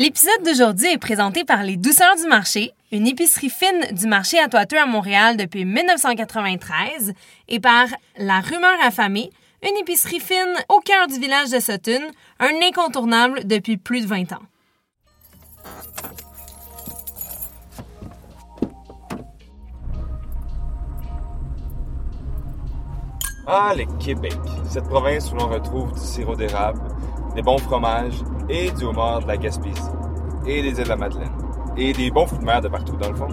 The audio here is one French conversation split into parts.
L'épisode d'aujourd'hui est présenté par Les Douceurs du Marché, une épicerie fine du marché à Toiteux à Montréal depuis 1993, et par La Rumeur affamée, une épicerie fine au cœur du village de Sutton, un incontournable depuis plus de 20 ans. Ah, le Québec, cette province où l'on retrouve du sirop d'érable, des bons fromages et du homard de la Gaspésie, et des îles de la Madeleine, et des bons fruits de mer de partout dans le fond.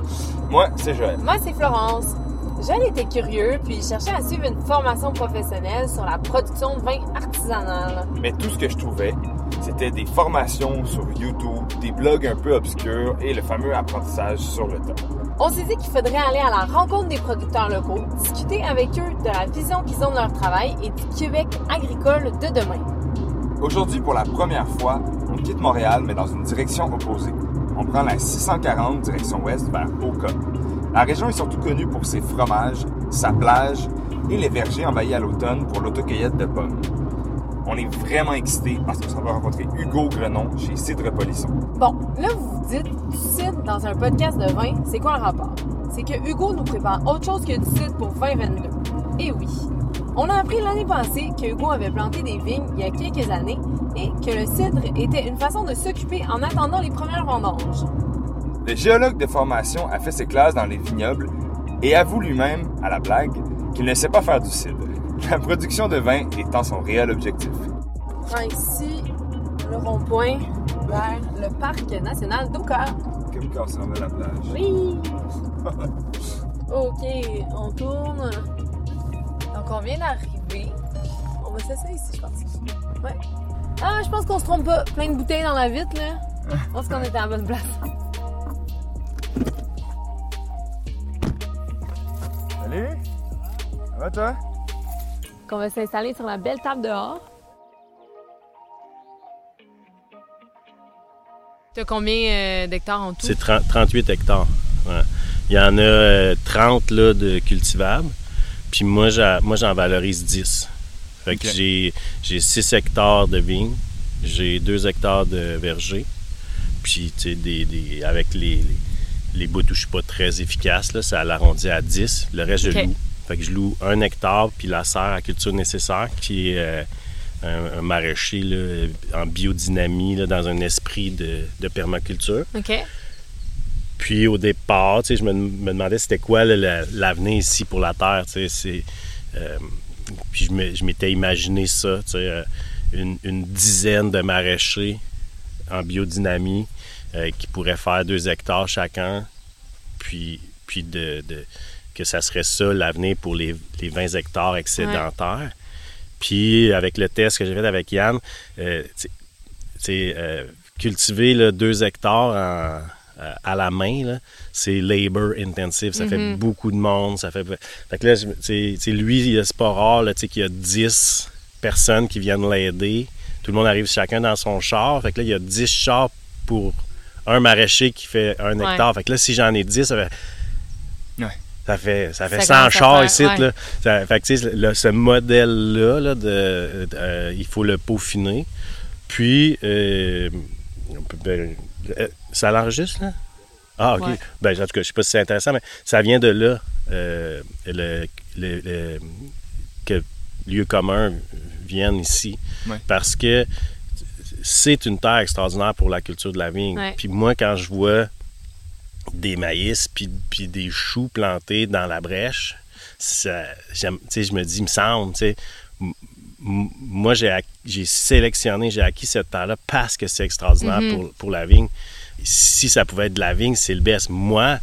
Moi, c'est Joël. Moi, c'est Florence. Joël était curieux, puis cherchait à suivre une formation professionnelle sur la production de vin artisanal. Mais tout ce que je trouvais, c'était des formations sur YouTube, des blogs un peu obscurs et le fameux apprentissage sur le tas. On s'est dit qu'il faudrait aller à la rencontre des producteurs locaux, discuter avec eux de la vision qu'ils ont de leur travail et du Québec agricole de demain. Aujourd'hui, pour la première fois, on quitte Montréal, mais dans une direction opposée. On prend la 640 direction ouest vers Oka. La région est surtout connue pour ses fromages, sa plage et les vergers envahis à l'automne pour l'autocueillette de pommes. On est vraiment excités parce qu'on s'en va rencontrer Hugo Grenon chez Cidre Polisson. Bon, là, vous vous dites, du cidre dans un podcast de vin, c'est quoi le rapport? C'est que Hugo nous prépare autre chose que du cidre pour 2022. Et oui, on a appris l'année passée que Hugo avait planté des vignes il y a quelques années et que le cidre était une façon de s'occuper en attendant les premières vendanges. Le géologue de formation a fait ses classes dans les vignobles et avoue lui-même, à la blague, qu'il ne sait pas faire du cidre. La production de vin étant son réel objectif. Prends ici le rond-point vers le parc national d'Oka. Comme quand on s'en va à la plage. Oui! OK, on tourne. Donc, on vient d'arriver. On va s'asseoir ici, je pense. Ouais. Ah, je pense qu'on se trompe pas. Plein de bouteilles dans la vitre, là. Je pense qu'on était à la bonne place. Salut! Ça va toi? Qu'on va s'installer sur la belle table dehors. T'as combien euh, d'hectares en tout? C'est 30 38 hectares. Ouais. Il y en a euh, 30 là, de cultivables. Puis moi, j'en valorise 10. Fait que j'ai, j'ai 6 hectares de vignes, j'ai 2 hectares de verger. Puis, tu sais, des, des- avec les, les, les bouts où je suis pas très efficace, là, ça l'arrondit à 10. Le reste, je loue. Fait que je loue un hectare, puis la serre à culture nécessaire, qui est euh, un, un maraîcher là, en biodynamie, là, dans un esprit de, de permaculture. OK. Puis au départ, tu sais, je me, me demandais c'était quoi l'avenir ici pour la Terre. tu sais, c'est, euh, puis je m'étais imaginé ça, tu sais, euh, une, une dizaine de maraîchers en biodynamie euh, qui pourraient faire deux hectares chacun, puis, puis de, de- que ça serait ça l'avenir pour les, les 20 hectares excédentaires. Puis avec le test que j'ai fait avec Yann, euh, tu sais, tu sais, euh, cultiver là, deux hectares en- euh, à la main, là, c'est labor intensive. Ça fait beaucoup de monde. Ça fait... fait que là, sais, lui, il- c'est pas rare là, tu sais, qu'il y a 10 personnes qui viennent l'aider. Tout le monde arrive chacun dans son char. Fait que là, il y a 10 chars pour un maraîcher qui fait un Ouais. hectare. Fait que là, si j'en ai 10, ça fait... Ouais. Ça fait, ça fait Ça 100 commence à chars ici. ouais. Là. Ça- fait que, tu sais, le- ce modèle-là, là, de, euh, il faut le peaufiner. Puis, euh, on peut- ben, euh, ça l'enregistre, là? Ah, OK. Ouais. Ben, en tout cas, je sais pas si c'est intéressant, mais ça vient de là, euh, le, le- le- que lieux communs viennent ici. Ouais. Parce que c'est une terre extraordinaire pour la culture de la vigne. Ouais. Puis moi, quand je vois des maïs puis, puis des choux plantés dans la brèche, ça, je me dis, il me semble, tu sais, moi, j'ai, sélectionné, j'ai acquis cette terre-là parce que c'est extraordinaire Mhm. pour, pour la vigne. Si ça pouvait être de la vigne, c'est le best. Moi,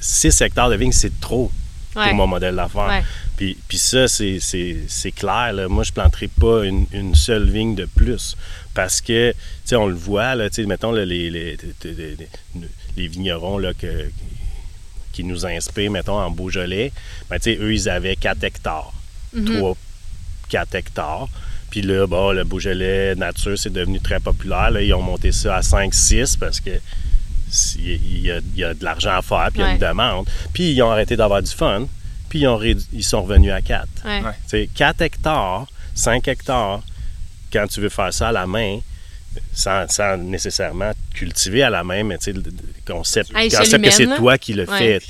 6 hectares de vigne, c'est trop Ouais. pour mon modèle d'affaires. Ouais. Puis, puis ça, c'est, clair. là. Moi, je ne planterai pas une, une seule vigne de plus. Parce que, tu sais, on le voit, là, tu sais, mettons, là, les, les, les- les- vignerons là, que- qui nous inspirent, mettons, en Beaujolais, ben, tu sais, eux, ils avaient 4 hectares. 3, 4 hectares. Puis là, bon, le Beaujolais nature, c'est devenu très populaire. Là, ils ont monté ça à 5-6 parce que il y, a, il y a de l'argent à faire, puis il y a une Ouais. demande. Puis ils ont arrêté d'avoir du fun, puis ils, ont rédu- ils sont revenus à 4. Ouais. Ouais. Tu sais, 4 hectares, 5 hectares, quand tu veux faire ça à la main, sans, sans nécessairement cultiver à la main, mais tu sais, le concept, concept que c'est toi qui le fais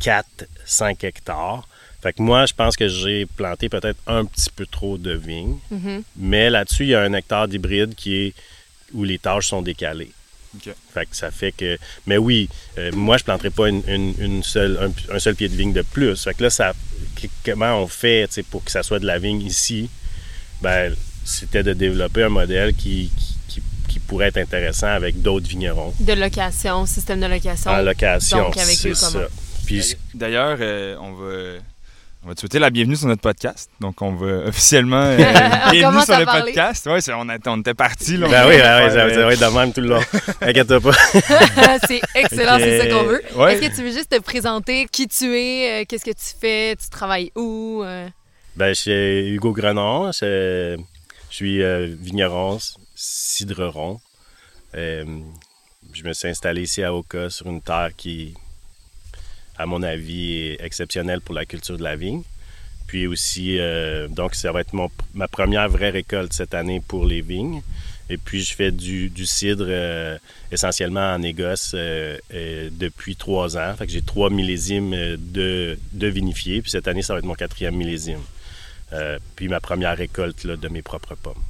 4, 5 hectares. Fait que moi, je pense que j'ai planté peut-être un petit peu trop de vignes. Mhm. Mais là-dessus, il y a un hectare d'hybride qui est où les tâches sont décalées. OK. Fait que ça fait que. Mais oui, euh, moi, je ne planterai pas une, une- une seule, un, un seul pied de vigne de plus. Fait que là, ça, que- comment on fait tu sais, pour que ça soit de la vigne ici? Ben, c'était de développer un modèle qui, qui, qui- qui pourrait être intéressant avec d'autres vignerons De location, système de location. en location. donc avec c'est ça. D'ailleurs, euh, on va. On va te souhaiter la bienvenue sur notre podcast. Donc, on va officiellement. euh, bienvenue sur le parler. podcast. Ouais, c'est- on, a- on était parti. Ben on oui, ben oui, ça, euh, ça va être de même tout le long. Inquiète-toi pas. c'est excellent, c'est ça qu'on veut. Ouais. Est-ce que tu veux juste te présenter qui tu es, euh, qu'est-ce que tu fais, tu travailles où? euh? Ben, je suis Hugo Grenon. Je, je suis euh, vigneron, cidreron. Euh, je me suis installé ici à Oka sur une terre qui, à mon avis, est exceptionnelle pour la culture de la vigne. Puis aussi, euh, donc, ça va être mon- ma première vraie récolte cette année pour les vignes. Et puis, je fais du, du cidre euh, essentiellement en négoce euh, euh, depuis trois ans. Fait que j'ai trois millésimes de, de vinifiés. Puis cette année, ça va être mon quatrième millésime. Puis ma première récolte là, de mes propres pommes.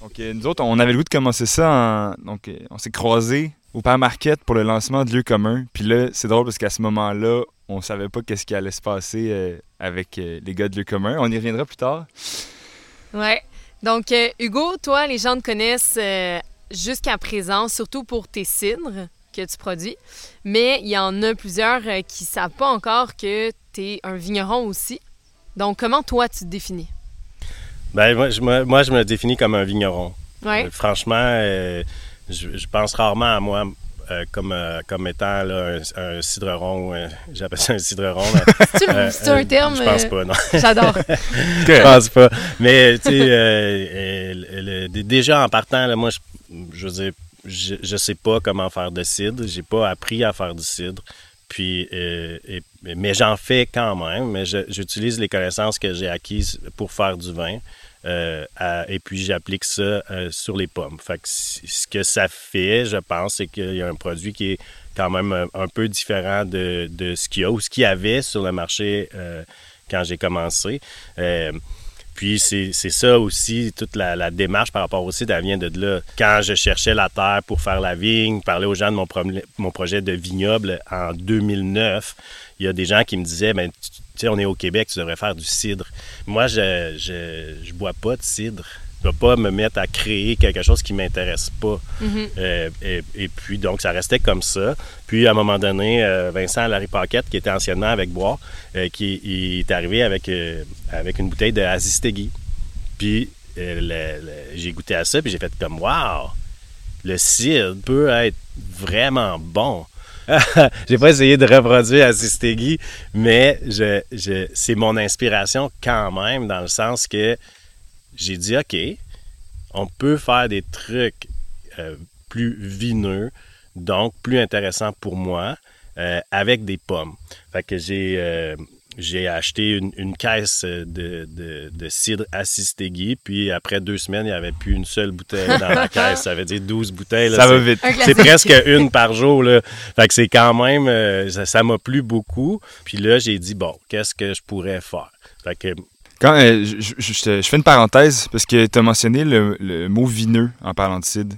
Donc, nous autres, on avait le goût de commencer ça. en- Donc, on s'est croisés au Père Marquette pour le lancement de lieux communs. Puis là, c'est drôle parce qu'à ce moment-là, on savait pas qu'est-ce qui allait se passer euh, avec euh, les gars de lieux communs. On y reviendra plus tard. Ouais. Donc, euh, Hugo, toi, les gens te connaissent euh, jusqu'à présent, surtout pour tes cidres que tu produis. Mais il y en a plusieurs euh, qui ne savent pas encore que tu es un vigneron aussi. Donc, comment toi, tu te définis? Ben, moi, je, me- moi, je me définis comme un vigneron. Ouais. Euh, franchement, euh, je, je pense rarement à moi euh, comme, euh, comme étant là, un, un cidreron. euh, J'appelle ça un cidreron. C'est un terme. Je pense pas, non. J'adore. Je pense pas. Mais, tu sais, déjà en partant, là, moi, je, je veux dire, je, je sais pas comment faire de cidre. J'ai pas appris à faire du cidre. Puis, et- mais j'en fais quand même. Mais j'utilise les connaissances que j'ai acquises pour faire du vin. Euh, et puis, j'applique ça euh, sur les pommes. Ce que ça fait, je pense, c'est qu'il y a un produit qui est quand même un, un peu différent de, ce qu'il y a ou ce qu'il y avait sur le marché euh, quand j'ai commencé. Puis c'est ça aussi, toute la, démarche par rapport aussi, elle vient de là. Quand je cherchais la terre pour faire la vigne, parler aux gens de mon, projet de vignoble en 2009, il y a des gens qui me disaient, ben, tu sais, on est au Québec, tu devrais faire du cidre. Moi, je je, je bois pas de cidre. Je ne vais pas me mettre à créer quelque chose qui m'intéresse pas. Mhm. Euh, et, et puis, donc, ça restait comme ça. Puis, à un moment donné, euh, Vincent Larry Paquette, qui était anciennement avec Bois, euh, qui il est arrivé avec, avec une bouteille de Azistegui. Puis, j'ai goûté à ça, puis j'ai fait comme, wow, le cidre peut être vraiment bon. j'ai pas essayé de reproduire Azistegui, mais je, je, c'est mon inspiration quand même, dans le sens que j'ai dit, OK, on peut faire des trucs euh, plus vineux, donc plus intéressants pour moi, euh, avec des pommes. Fait que j'ai euh, j'ai acheté une, une caisse de, de, de cidre Assistegui, puis après deux semaines, il n'y avait plus une seule bouteille dans la caisse. Ça veut dire 12 bouteilles. là, Ça va c'est- vite. C'est presque une par jour. Là. Fait que c'est quand même. euh, ça ça m'a plu beaucoup. Puis là, j'ai dit, bon, qu'est-ce que je pourrais faire? Fait que Quand, euh, je, fais une parenthèse parce que tu as mentionné le, mot vineux en parlant de cidre.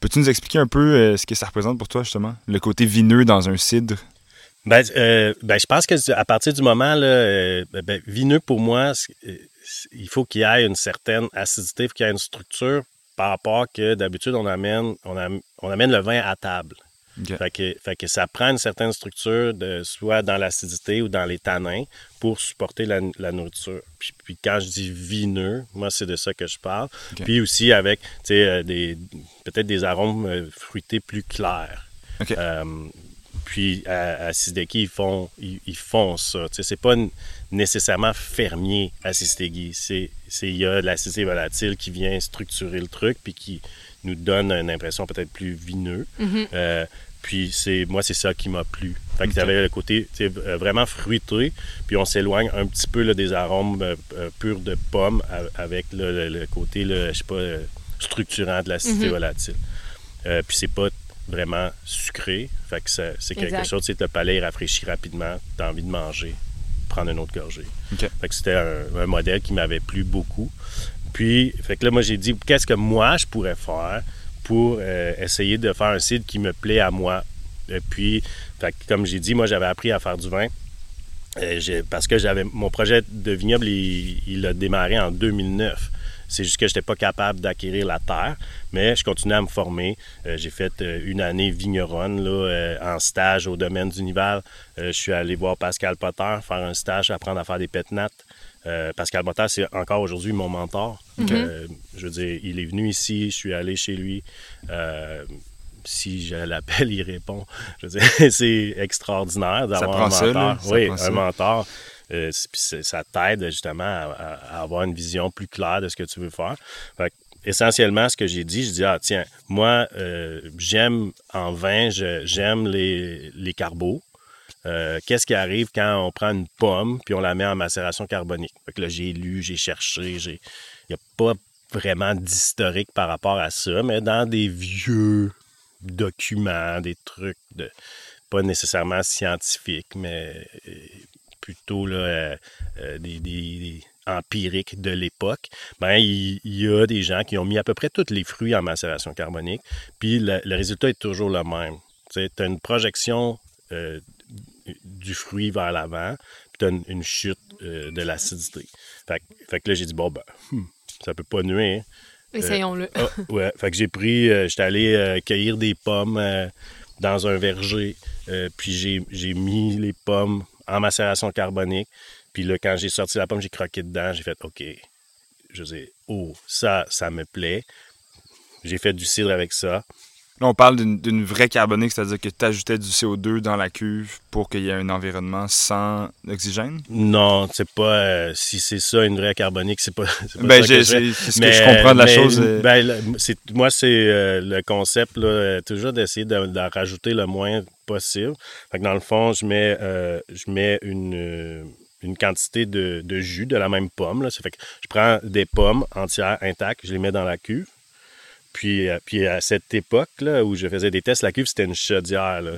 Peux-tu nous expliquer un peu euh, ce que ça représente pour toi, justement? Le côté vineux dans un cidre? Ben, euh, ben, je pense que à partir du moment, là, euh, ben, vineux, pour moi, il faut qu'il y ait une certaine acidité, il faut qu'il y ait une structure par rapport que d'habitude, on on amène le vin à table. Ok. Fait que, fait que ça prend une certaine structure, de, soit dans l'acidité ou dans les tanins, pour supporter la, la nourriture. Puis, puis quand je dis vineux, moi, c'est de ça que je parle. Puis aussi avec, tu sais, euh, des, peut-être des arômes euh, fruités plus clairs. Euh, puis à, à ils font, ils, ils font ça. Tu sais, c'est pas nécessairement fermier à. C'est, c'est- il y a de l'acidité volatile qui vient structurer le truc puis qui nous donne une impression peut-être plus vineux. Mhm. Euh, puis c'est moi c'est ça qui m'a plu. Fait que Ok. tu avais le côté tu euh, vraiment fruité, puis on s'éloigne un petit peu là, des arômes euh, euh, purs de pommes avec le, le- le côté je sais pas structurant de l'acidité Mhm. volatile. Euh, puis c'est pas vraiment sucré. Fait que c'est quelque Exact. chose, c'est le palais rafraîchit rapidement, tu as envie de manger, prendre une autre gorgée. Fait que c'était un, un modèle qui m'avait plu beaucoup. Puis, fait que là, moi, j'ai dit, qu'est-ce que moi, je pourrais faire pour euh, essayer de faire un cidre qui me plaît à moi. Et puis, comme j'ai dit, moi, j'avais appris à faire du vin. Euh, parce que j'avais mon projet de vignoble, il, a démarré en 2009. C'est juste que je n'étais pas capable d'acquérir la terre, mais je continuais à me former. Euh, j'ai fait une année vigneronne là, en stage au domaine du Nival. Euh, je suis allé voir Pascal Potter faire un stage, apprendre à faire des pétnates. Euh, Pascal Potter, c'est encore aujourd'hui mon mentor. Euh, je veux dire, il est venu ici, je suis allé chez lui. Euh, si je l'appelle, il répond. Je veux dire, c'est extraordinaire d'avoir un là. mentor. Ça oui, prend un ça. mentor. Euh, ça t'aide justement à, avoir une vision plus claire de ce que tu veux faire. Fait que, essentiellement, ce que j'ai dit, je dis, ah tiens, moi, euh, j'aime en vin, j'aime les, les carbos. Euh, Qu'est-ce qui arrive quand on prend une pomme puis on la met en macération carbonique? Fait que là, j'ai lu, j'ai cherché, j'ai... Il n'y a pas vraiment d'historique par rapport à ça, mais dans des vieux documents, des trucs de pas nécessairement scientifiques, mais euh, plutôt là, euh, des, empiriques de l'époque, ben, il, y a des gens qui ont mis à peu près tous les fruits en macération carbonique, puis le, résultat est toujours le même. Tu une projection du fruit vers l'avant, puis tu as une, une chute euh, de l'acidité. Fait, que- fait que là, j'ai dit, bon, ben, hmm, ça peut pas nuire. Essayons-le. Ah, ouais, fait que j'ai pris, euh, j'étais allé euh, cueillir des pommes euh, dans un verger, euh, puis j'ai, j'ai mis les pommes en macération carbonique. Puis là, quand j'ai sorti la pomme, j'ai croqué dedans, j'ai fait OK. Je dis, oh, ça, ça me plaît. J'ai fait du cidre avec ça. Là, on parle d'une vraie carbonique, c'est-à-dire que tu ajoutais du CO2 dans la cuve pour qu'il y ait un environnement sans oxygène? Non, c'est pas. euh, si c'est ça, une vraie carbonique, c'est pas. Ben, que je fais. j'ai- c'est ce que je comprends de la mais, chose. euh, ben, moi, c'est euh, le concept, là, toujours d'essayer de, d'en rajouter le moins possible. Fait que dans le fond, je mets, euh, je mets une, une quantité de, de jus de la même pomme. Là. Ça fait que je prends des pommes entières, intactes, je les mets dans la cuve. Puis, euh, puis à cette époque là, où je faisais des tests, la cuve, c'était une chaudière. Là.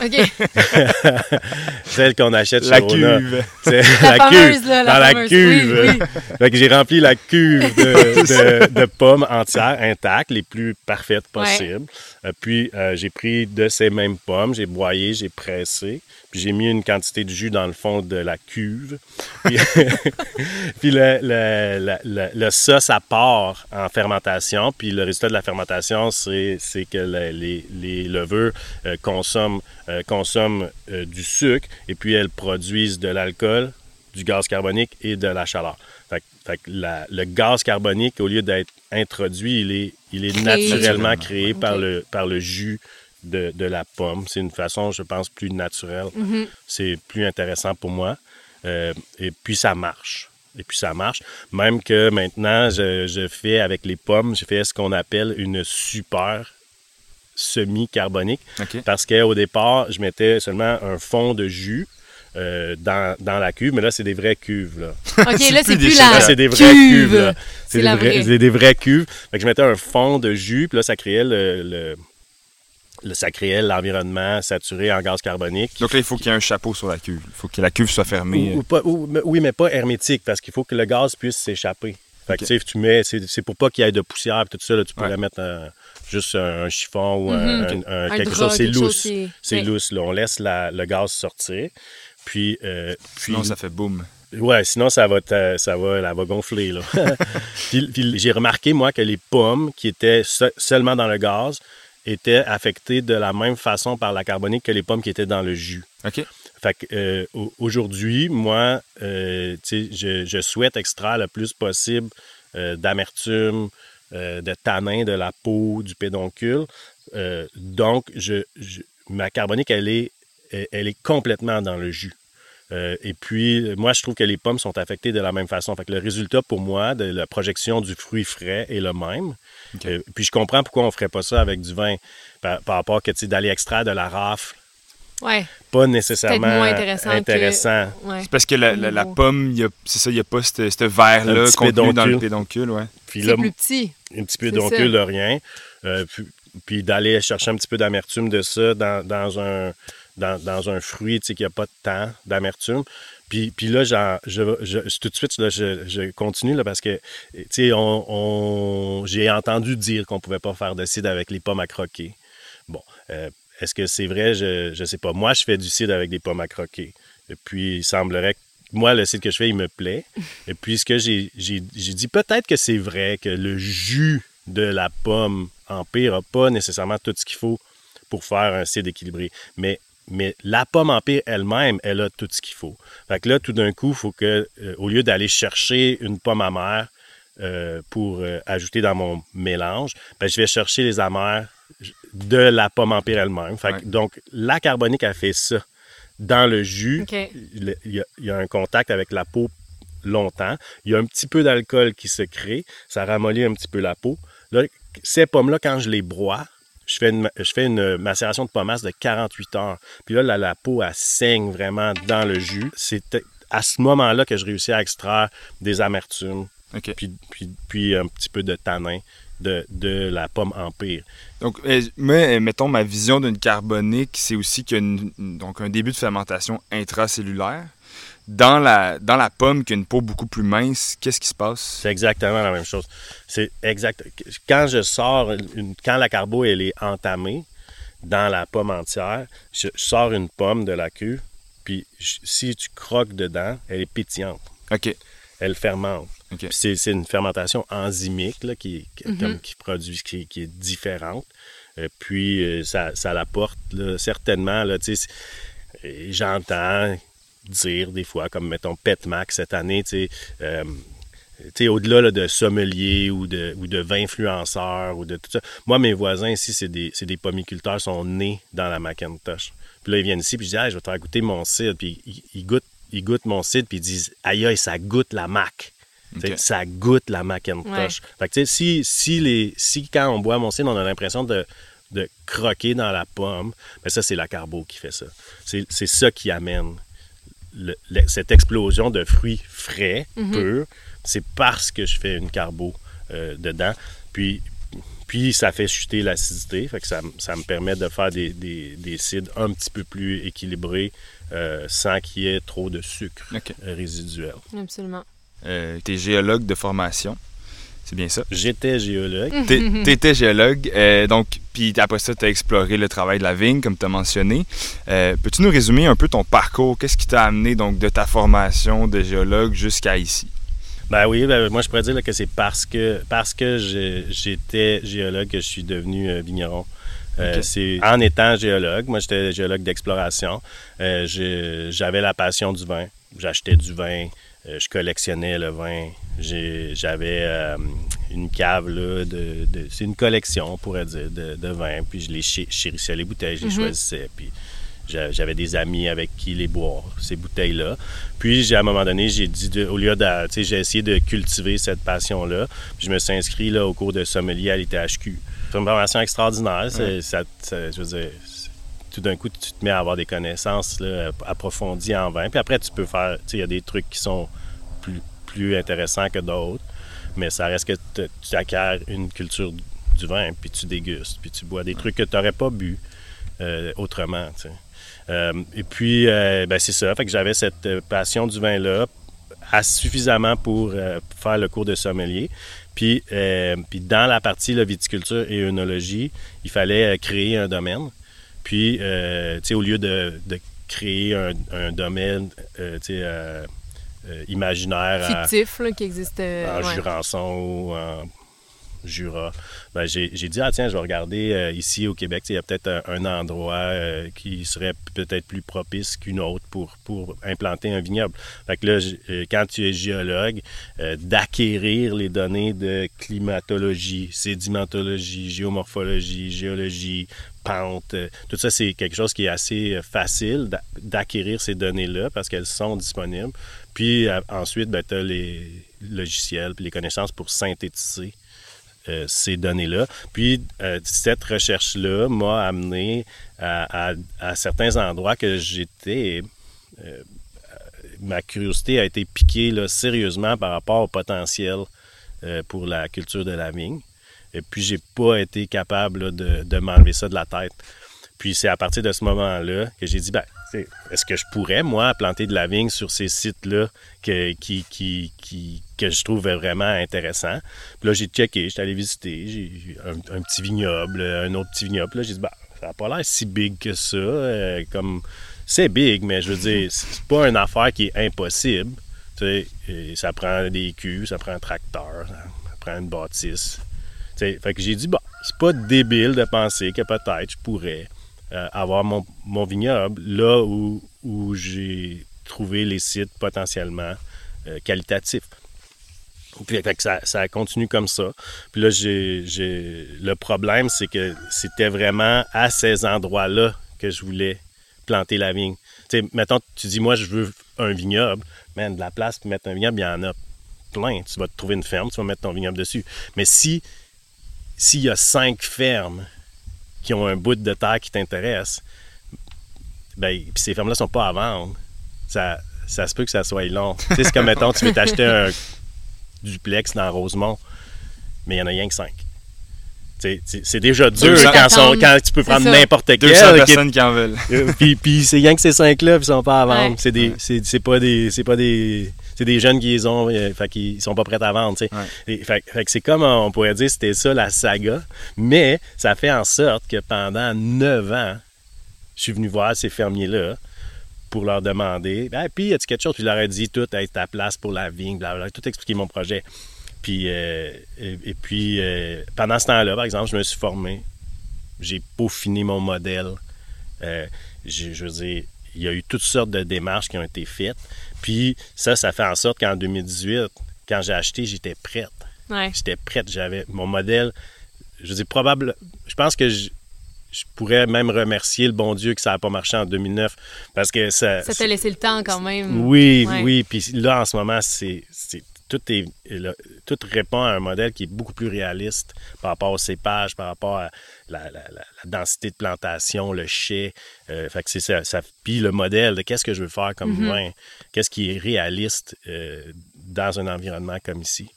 OK. Celle qu'on achète la chez Rona. cuve. C'est La fameuse, cuve, là, la dans la cuve. Oui, oui. Fait que j'ai rempli la cuve de, de- de pommes entières, intactes, les plus parfaites possibles. Euh, puis euh, j'ai pris de ces mêmes pommes, j'ai broyé, j'ai pressé, puis j'ai mis une quantité de jus dans le fond de la cuve. Puis, puis le, le, le, le- le ça, ça part en fermentation. Puis le résultat de la fermentation, c'est c'est que le- les, les levures euh, consomment, euh, consomment euh, du sucre et puis elles produisent de l'alcool, du gaz carbonique et de la chaleur. Fait, que- fait que la- le gaz carbonique, au lieu d'être introduit, il est, il est Créé. naturellement créé par, le, par le jus de, de la pomme. C'est une façon, je pense, plus naturelle. Mhm. C'est plus intéressant pour moi. Euh, et puis ça marche. Et puis ça marche. Même que maintenant, je, je fais avec les pommes, je fais ce qu'on appelle une super semi-carbonique. OK. Parce qu'au départ, je mettais seulement un fond de jus euh, dans, dans la cuve, mais là, c'est des vraies cuves. Là. OK, C'est là, plus c'est des plus la Là, c'est des vraies cuve. cuves. là. C'est des la vraies- vraie. c'est des vraies cuves. Fait que je mettais un fond de jus, puis là, ça créait le- ça créait l'environnement saturé en gaz carbonique. Donc là, il faut qu'il y ait un chapeau sur la cuve. Il faut que la cuve soit fermée. Ou- ou pas- ou- mais- oui, mais pas hermétique, parce qu'il faut que le gaz puisse s'échapper. Fait que, tu sais, tu mets, c'est, c'est pour pas qu'il y ait de poussière et tout ça, là, tu pourrais Ouais. mettre un- juste un, un chiffon ou un- Mhm. un, un- Un quelque drap, chose, c'est quelque chose lousse. qui est- C'est Oui. lousse, là. On laisse la- le gaz sortir. Puis, euh, puis Sinon, ça fait boum. Ouais, sinon ça va, te- ça va, elle va gonfler. Là. puis, puis j'ai remarqué, moi, que les pommes qui étaient se- seulement dans le gaz étaient affectées de la même façon par la carbonique que les pommes qui étaient dans le jus. OK. Fait que, euh, au- aujourd'hui, moi, euh, je, je souhaite extraire le plus possible euh, d'amertume, de tanin de la peau, du pédoncule. Donc, je, je- ma carbonique, elle est, elle- elle est complètement dans le jus. Euh, et puis, moi, je trouve que les pommes sont affectées de la même façon. Fait que le résultat pour moi de la projection du fruit frais est le même. Puis je comprends pourquoi on ne ferait pas ça avec du vin par, par rapport que tu d'aller extraire de la rafle, Ouais. pas nécessairement moins intéressant que- intéressant. Ouais. C'est parce que la, pomme, c'est ça, il n'y a pas ce ce verre-là contenu dans le pédoncule. pédoncule. Ouais. Puis C'est là, plus petit. un petit peu C'est d'oncule ça. de rien. Euh, puis puis d'aller chercher un petit peu d'amertume de ça dans, dans un, dans, dans un fruit tu sais, qui n'a pas de temps d'amertume. Puis, là, je, tout de suite, là, je, continue là, parce que on, j'ai entendu dire qu'on ne pouvait pas faire de cidre avec les pommes à croquer. Bon, euh, est-ce que c'est vrai? Je ne sais pas. Moi, je fais du cidre avec des pommes à croquer. Et puis, il semblerait que moi, le cidre que je fais, il me plaît. Et puis, ce que j'ai dit, peut-être que c'est vrai que le jus de la pomme Empire n'a pas nécessairement tout ce qu'il faut pour faire un cidre équilibré. Mais, mais la pomme Empire elle-même, elle a tout ce qu'il faut. Fait que là, tout d'un coup, il faut que, euh, au lieu d'aller chercher une pomme amère euh, pour euh, ajouter dans mon mélange, ben, je vais chercher les amères de la pomme Empire elle-même. Fait que, Ouais. Donc, la carbonique a fait ça dans le jus. Il y, a, il y a un contact avec la peau longtemps. Il y a un petit peu d'alcool qui se crée. Ça ramollit un petit peu la peau. Là, ces pommes-là, quand je les broie, je fais, une, je fais une macération de pommasse de 48 heures. Puis là, la, la peau, elle saigne vraiment dans le jus. C'est à ce moment-là que je réussis à extraire des amertumes, puis, puis, puis un petit peu de tanin de, de la pomme Empire. Donc, euh, moi, euh, mettons, ma vision d'une carbonique, c'est aussi qu'il y a une- une- donc un début de fermentation intracellulaire. Dans la, dans la pomme, qui a une peau beaucoup plus mince, qu'est-ce qui se passe? C'est exactement la même chose. C'est exact. Quand je sors, une- quand la carbo elle est entamée dans la pomme entière, je, je sors une pomme de la queue, puis je- si tu croques dedans, elle est pétillante, OK. elle fermente. C'est c'est une fermentation enzymique là, qui, qui- Mhm. comme- qui produit, qui, qui est différente. Euh, puis euh, ça, ça l'apporte là, certainement. Là, J'entends dire des fois, comme mettons Petmac cette année, tu sais, euh, tu sais, au-delà là, de sommelier ou de, ou de vin influenceurs ou de tout ça. Moi, mes voisins ici, c'est des, c'est des pommiculteurs, sont nés dans la Macintosh. Puis là, ils viennent ici, puis je dis, Hey, je vais te faire goûter mon cidre. Puis ils, ils goûtent, ils goûtent mon cidre, puis ils disent, aïe, aïe, ça goûte la Mac. Ça goûte la Macintosh. Fait que, tu sais, si, si, les, si quand on boit mon cidre, on a l'impression de, de croquer dans la pomme, ben ça, c'est la carbo qui fait ça. C'est c'est ça qui amène le- le- cette explosion de fruits frais, purs. C'est parce que je fais une carbo euh, dedans. Puis, puis ça fait chuter l'acidité. Fait que ça, ça me permet de faire des, des, des cidres un petit peu plus équilibrés euh, sans qu'il y ait trop de sucre résiduel. Absolument. Euh, T'es géologue de formation. C'est bien ça. J'étais géologue. T'étais géologue, euh, donc, puis après ça, t'as exploré le travail de la vigne, comme t'as mentionné. Euh, Peux-tu nous résumer un peu ton parcours? Qu'est-ce qui t'a amené donc de ta formation de géologue jusqu'à ici? Ben oui, ben, moi je pourrais dire là, que c'est parce que parce que j'étais géologue que je suis devenu euh, vigneron. Euh. C'est en étant géologue, moi j'étais géologue d'exploration. J'avais la passion du vin. J'achetais du vin, je collectionnais le vin. J'avais euh, une cave là, de, de- c'est une collection on pourrait dire de, de vin. Puis je les chérissais les bouteilles, je les Mhm. choisissais. Puis j'a- j'avais des amis avec qui les boire, ces bouteilles-là. Puis, j'ai- à un moment donné, j'ai dit, de- au lieu de, tu sais, j'ai essayé de cultiver cette passion-là. Puis, je me suis inscrit là, au cours de sommelier à l'ITHQ. C'est une formation extraordinaire. ça- ça- je veux dire, tout d'un coup, tu te mets à avoir des connaissances là, approfondies en vin. Puis après, tu peux faire, tu sais, il y a des trucs qui sont plus, plus intéressants que d'autres. Mais ça reste que tu acquiers une culture du vin, puis tu dégustes, puis tu bois des trucs que tu n'aurais pas bu euh, autrement. Euh, et puis, euh, ben, c'est ça. Fait que j'avais cette passion du vin-là suffisamment pour faire le cours de sommelier. Puis, puis dans la partie là, viticulture et œnologie, il fallait créer un domaine. Puis, tu au lieu de, de créer un, un domaine, tu sais, euh, imaginaire à- Fictif, là, qui existe. euh, en ouais. Jurançon ou en Jura. Ben, j'ai dit, ah tiens, je vais regarder euh, ici au Québec, il y a peut-être un, un endroit euh, qui serait peut-être plus propice qu'une autre pour, pour implanter un vignoble. Fait que là, quand tu es géologue, d'acquérir les données de climatologie, sédimentologie, géomorphologie, géologie, pente, tout ça, c'est quelque chose qui est assez facile d'a- d'acquérir ces données-là parce qu'elles sont disponibles. Puis ensuite, ben, tu as les logiciels puis les connaissances pour synthétiser euh, ces données-là. Puis euh, cette recherche-là m'a amené à, certains endroits que j'étais... euh, ma curiosité a été piquée là, sérieusement par rapport au potentiel pour la culture de la vigne. Et puis, j'ai pas été capable de, de m'enlever ça de la tête. Puis, c'est à partir de ce moment-là que j'ai dit, ben, est-ce que je pourrais, moi, planter de la vigne sur ces sites-là que, qui, qui, qui, que je trouve vraiment intéressants? Puis là, j'ai checké, j'étais allé visiter, j'ai un, un, petit vignoble, un autre petit vignoble. Là, j'ai dit, bah, ça n'a pas l'air si big que ça. Euh, comme c'est big, mais je veux dire, c'est pas une affaire qui est impossible. Tu sais, ça prend des culs, ça prend un tracteur, ça prend une bâtisse. Tu sais, fait que j'ai dit, bah, c'est pas débile de penser que peut-être je pourrais euh, avoir mon, vignoble là où, j'ai trouvé les sites potentiellement euh, qualitatifs. Puis, ça, ça, continue comme ça. Puis là, le problème, c'est que c'était vraiment à ces endroits-là que je voulais planter la vigne. Tu sais, mettons, tu dis, moi, je veux un vignoble. Mais de la place pour mettre un vignoble, il y en a plein. Tu vas te trouver une ferme, tu vas mettre ton vignoble dessus. Mais si s'il y a cinq fermes qui ont un bout de terre qui t'intéresse, ben, puis ces fermes-là sont pas à vendre, ça, ça se peut que ça soit long. tu sais, c'est comme, mettons, tu veux t'acheter un duplex dans Rosemont, mais il y en a rien que cinq. C'est déjà dur quand, quand, tu peux prendre n'importe quel. 200 personnes qui en veulent. Euh, puis, puis c'est rien que ces cinq-là, ils sont pas à vendre. C'est des, c'est pas des, c'est pas des, c'est des jeunes qui les ont, euh, fait qu'ils sont pas prêts à vendre. Ouais. fait, fait que c'est comme on pourrait dire, c'était ça la saga. Mais ça fait en sorte que pendant neuf ans, je suis venu voir ces fermiers-là pour leur demander, ben, puis y a-tu quelque chose? Puis je leur ai dit tout, être ta place pour la vigne, blablabla, tout expliquer mon projet. Puis, euh, et, puis, euh, pendant ce temps-là, par exemple, je me suis formé. J'ai peaufiné mon modèle. Euh, je veux dire, il y a eu toutes sortes de démarches qui ont été faites. Puis ça, ça fait en sorte qu'en 2018, quand j'ai acheté, j'étais prête. J'étais prête. J'avais mon modèle. Je dire, probable. Je pense que je, pourrais même remercier le bon Dieu que ça n'a pas marché en 2009 parce que ça. Ça t'a laissé le temps quand même. Oui, oui. Puis là, en ce moment, c'est tout, est, tout répond à un modèle qui est beaucoup plus réaliste par rapport au cépage, par rapport à la, densité de plantation, le chai. Euh, fait que c'est ça, ça, Puis le modèle de qu'est-ce que je veux faire comme mm-hmm. vin, qu'est-ce qui est réaliste euh, dans un environnement comme ici.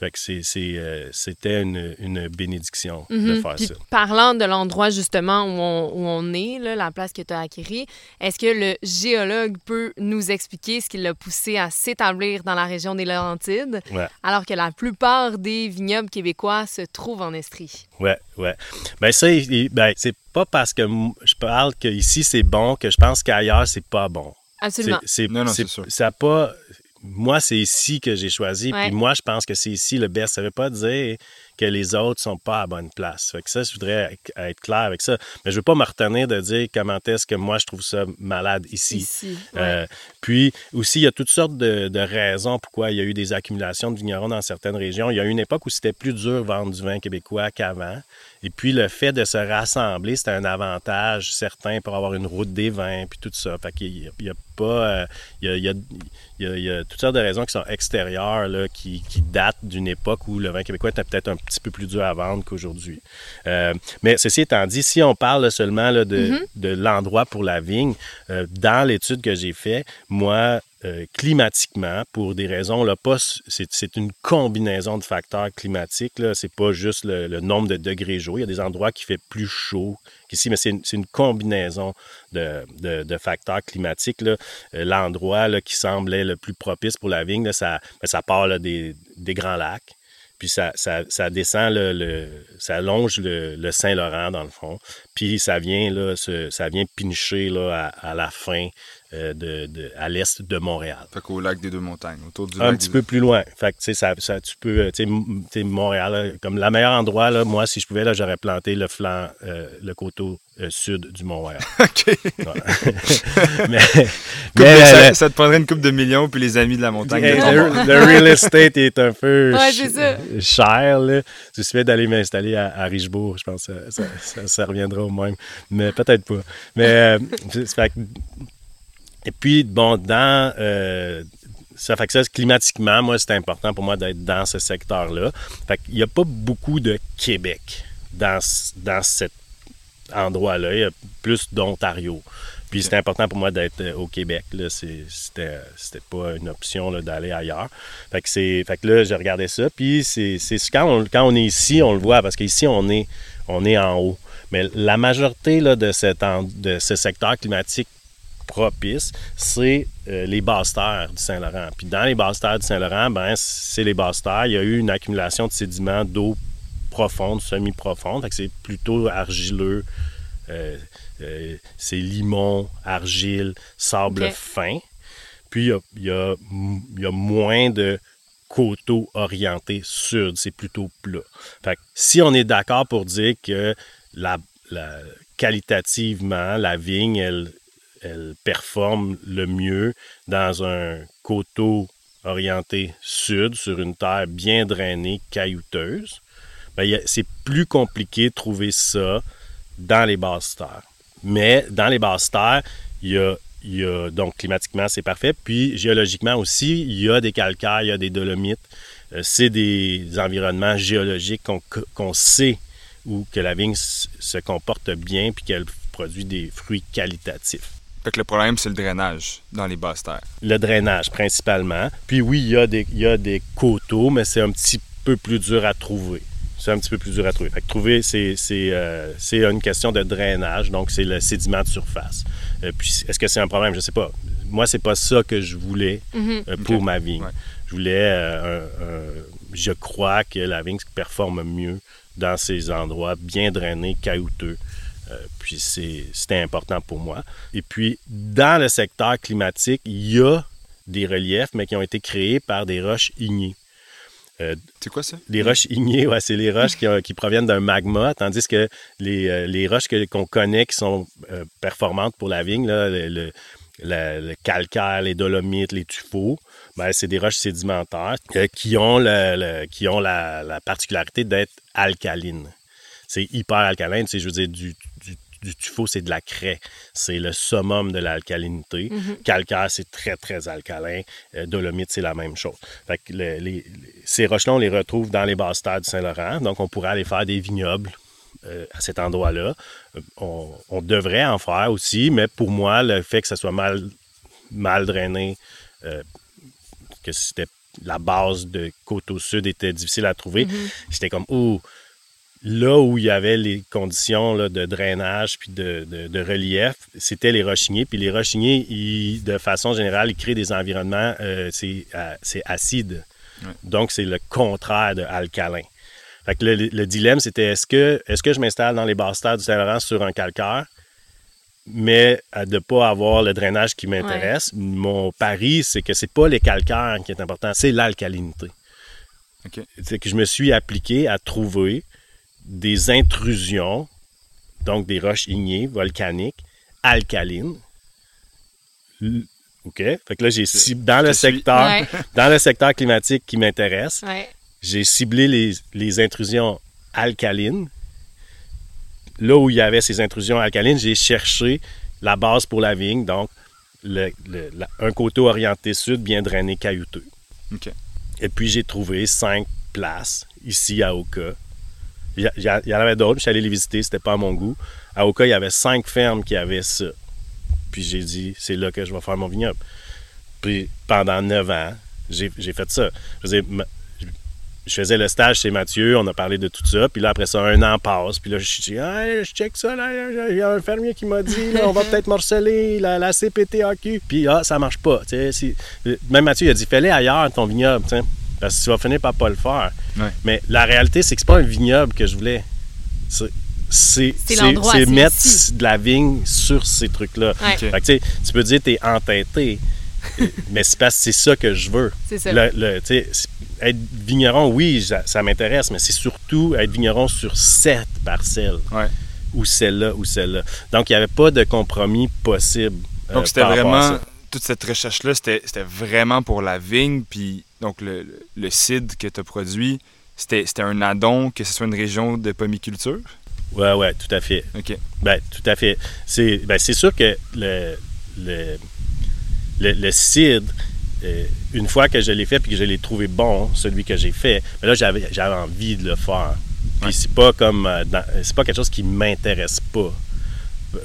Fait que euh, c'était une, bénédiction de mhm. faire ça. Parlant de l'endroit justement où on, est, la place que tu as acquérie, est-ce que le géologue peut nous expliquer ce qui l'a poussé à s'établir dans la région des Laurentides, alors que la plupart des vignobles québécois se trouvent en Estrie? Oui, oui. Bien, ça, ben, c'est pas parce que je parle qu'ici c'est bon que je pense qu'ailleurs c'est pas bon. Absolument. C'est, non, non, c'est sûr. Ça pas moi, c'est ici que j'ai choisi. Puis moi, je pense que c'est ici le best. Ça ne veut pas dire que les autres sont pas à bonne place. Fait que ça, je voudrais être clair avec ça. Mais je veux pas me retenir de dire comment est-ce que moi je trouve ça malade ici. Euh, puis aussi, il y a toutes sortes de, raisons pourquoi il y a eu des accumulations de vignerons dans certaines régions. Il y a eu une époque où c'était plus dur de vendre du vin québécois qu'avant. Et puis le fait de se rassembler, c'était un avantage certain pour avoir une route des vins, puis tout ça. Fait qu'il n'y a, pas. il, y a, toutes sortes de raisons qui sont extérieures, là, qui, qui datent d'une époque où le vin québécois était peut-être un petit peu plus dur à vendre qu'aujourd'hui. Euh, mais ceci étant dit, si on parle seulement là, de, mm-hmm. de l'endroit pour la vigne, euh, dans l'étude que j'ai faite, moi, euh, climatiquement, pour des raisons, là, pas, c'est, une combinaison de facteurs climatiques. Là. C'est pas juste le, nombre de degrés jour. Il y a des endroits qui fait plus chaud qu'ici, mais c'est une, combinaison de, facteurs climatiques. Là. l'endroit qui semblait le plus propice pour la vigne, ça, ben, ça part des, grands lacs puis ça descend, le, ça longe le, Saint-Laurent dans le fond, puis ça vient là, ça vient pincher là, à, la fin euh, de, de, à l'est de Montréal. Fait qu'au lac des Deux-Montagnes, autour du Un petit peu plus loin. Fait que, tu sais, ça, ça, tu peux, euh, tu sais, Montréal, comme le meilleur endroit, là, moi, si je pouvais, là, j'aurais planté le flanc, euh, le coteau sud du Mont-Royal. OK. mais, mais ça, te prendrait une coupe de millions, puis les amis de la montagne. le, real estate est un peu ouais, cher. Là. Je suis d'aller m'installer à, à, Richebourg. Je pense que ça, ça, ça, reviendra au même. Mais peut-être pas. Mais, fait, et puis, bon, dans. Euh, ça fait que ça, climatiquement, moi, c'est important pour moi d'être dans ce secteur-là. Fait qu'il n'y a pas beaucoup de Québec dans, dans cet endroit-là. Il y a plus d'Ontario. Puis c'était important pour moi d'être euh, au Québec. C'était, c'était pas une option là, d'aller ailleurs. Fait que, c'est, fait que là, je regardais ça. Puis c'est, c'est quand, on, quand on est ici, on le voit, parce qu'ici, on est, on est en haut. Mais la majorité là, de, cet de ce secteur climatique propice, c'est euh, les basses terres du Saint-Laurent. Puis dans les basses terres du Saint-Laurent, ben, c'est les basses terres. Il y a eu une accumulation de sédiments d'eau profonde, semi-profonde. Fait que c'est plutôt argileux. Euh, euh, c'est limon, argile, sable fin. Puis il y a, y y moins de coteaux orientés sud. C'est plutôt plat. Fait que si on est d'accord pour dire que la, la- qualitativement, la vigne, elle, elle performe le mieux dans un coteau orienté sud, sur une terre bien drainée, caillouteuse, ben, c'est plus compliqué de trouver ça dans les basses terres. Mais dans les basses terres, il y a, donc climatiquement, c'est parfait. Puis géologiquement aussi, il y a des calcaires, il y a des dolomites. Euh, c'est des environnements géologiques qu'on sait où que la vigne se comporte bien puis qu'elle produit des fruits qualitatifs. Fait que le problème, c'est le drainage dans les basses terres. Le drainage principalement. Puis oui, il y a des, il y a des coteaux, mais c'est un petit peu plus dur à trouver. C'est un petit peu plus dur à trouver. Fait que trouver, c'est, c'est, euh, c'est une question de drainage, donc c'est le sédiment de surface. Euh, puis est-ce que c'est un problème? Je ne sais pas. Moi, c'est pas ça que je voulais Mhm. euh, pour Ok. ma vigne. Ouais. Je voulais, euh, un- un- je crois que la vigne performe mieux dans ces endroits bien drainés, caillouteux. Euh, puis c'était important pour moi. Et puis, dans le secteur climatique, il y a des reliefs, mais qui ont été créés par des roches ignées. C'est quoi ça? Les roches ignées, ouais, c'est les roches qui, ont- qui proviennent d'un magma, tandis que les, euh, les roches qu'on connaît qui sont euh, performantes pour la vigne, là, le, le- la- le calcaire, les dolomites, les tuffeaux, ben, c'est des roches sédimentaires euh, qui ont, le- le- qui ont la, la particularité d'être alcalines. C'est hyper alcaline, tu sais, je veux dire, du, du, c'est de la craie. C'est le summum de l'alcalinité. Calcaire, c'est très, très alcalin. Euh, dolomite, c'est la même chose. Fait que le- les- les- ces roches-là, on les retrouve dans les basses terres du Saint-Laurent. Donc, on pourrait aller faire des vignobles euh, à cet endroit-là. Euh, On, on devrait en faire aussi, mais pour moi, le fait que ça soit mal, mal drainé, euh, que c'était la base de côte au sud était difficile à trouver, j'étais comme, oh, là où il y avait les conditions là, de drainage puis de, de- de relief, c'était les rochiniers. Puis les rochiniers, ils, de façon générale, ils créent des environnements, euh, c'est euh, c'est acide. Ouais. Donc, c'est le contraire de alcalin. Fait que le, le dilemme, c'était est-ce que, est que je m'installe dans les basses terres du Saint-Laurent sur un calcaire, mais à de ne pas avoir le drainage qui m'intéresse? Mon pari, c'est que c'est pas les calcaires qui est important, c'est l'alcalinité. OK. C'est que je me suis appliqué à trouver des intrusions, donc des roches ignées volcaniques, alcalines. OK? Fait que là, j'ai ciblé dans le secteur, Ouais. dans le secteur climatique qui m'intéresse, Ouais. j'ai ciblé les, les intrusions alcalines. Là où il y avait ces intrusions alcalines, j'ai cherché la base pour la vigne, donc le- le- la- un coteau orienté sud bien drainé caillouteux. OK. Et puis j'ai trouvé cinq places ici à Oka. Il y, en avait d'autres, je suis allé les visiter, c'était pas à mon goût. À Oka, il y avait cinq fermes qui avaient ça. Puis j'ai dit, c'est là que je vais faire mon vignoble. Puis pendant neuf ans, j'ai j'ai fait ça. Je dire, faisais le stage chez Mathieu, on a parlé de tout ça, puis là, après ça, un an passe, puis là, je dis, ah, je check ça, là, il y a un fermier qui m'a dit, là, on va peut-être morceler la, la CPTAQ, puis ah, ça marche pas, si- même Mathieu, il a dit, fais-le ailleurs, ton vignoble, parce que tu vas finir par pas le faire. Ouais. Mais la réalité, c'est que c'est pas un vignoble que je voulais. C'est- mettre ici. de la vigne sur ces trucs-là. Ouais. OK. Fait que, tu peux dire que tu es entêté, mais c'est parce que c'est ça que je veux. C'est ça. Le- le- être vigneron, oui, ça, ça m'intéresse, mais c'est surtout être vigneron sur cette parcelle, Ouais. ou celle-là, ou celle-là. Donc, il n'y avait pas de compromis possible. euh, Donc, c'était rapport à vraiment. Toute cette recherche-là, c'était c'était vraiment pour la vigne. Puis, donc, le, cidre que tu as produit, c'était c'était un addon, que ce soit une région de pomiculture? Ouais, ouais, tout à fait. OK. Ben, tout à fait. C'est ben, c'est sûr que le, le, le, le cidre, euh, une fois que je l'ai fait puis que je l'ai trouvé bon, celui que j'ai fait, ben là, j'avais j'avais envie de le faire. Puis Ouais. c'est pas comme. euh, dans- c'est pas quelque chose qui m'intéresse pas.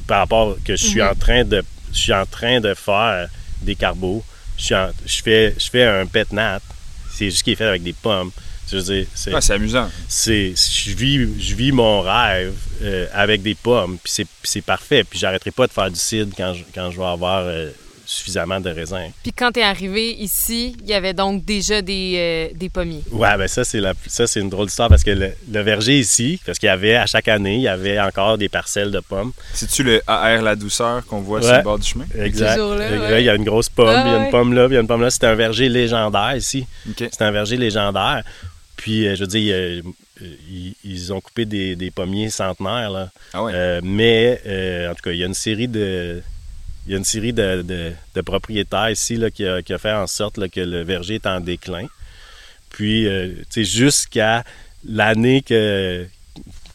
Par rapport que je suis Mhm. en train de je suis en train de faire des carbos. Je, fais, je fais un pet nat. C'est juste qui est fait avec des pommes. Je veux dire, c'est, Ouais, amusant. c'est, je, vis, je vis mon rêve euh, avec des pommes. Puis c'est, puis c'est parfait. Puis j'arrêterai pas de faire du cidre quand je, quand je vais avoir euh, suffisamment de raisins. Puis quand tu es arrivé ici, il y avait donc déjà des, euh, des pommiers. Ouais, ben ça, c'est la, ça, c'est une drôle d'histoire parce que le, le verger ici, parce qu'il y avait à chaque année, il y avait encore des parcelles de pommes. C'est-tu le AR La Douceur qu'on voit sur le bord du chemin? Exact. Là, ouais. Il y a une grosse pomme, Ah, il y a ouais. une pomme là, puis il y a une pomme là. C'est un verger légendaire ici. OK. C'est un verger légendaire. Puis, euh, je veux dire, euh, ils, ils ont coupé des, des pommiers centenaires, là. Ah ouais. Euh, mais, euh, en tout cas, il y a une série de... Il y a une série de, de- de propriétaires ici là, qui, a, qui a fait en sorte là, que le verger est en déclin. Puis, euh, tu sais, jusqu'à l'année que,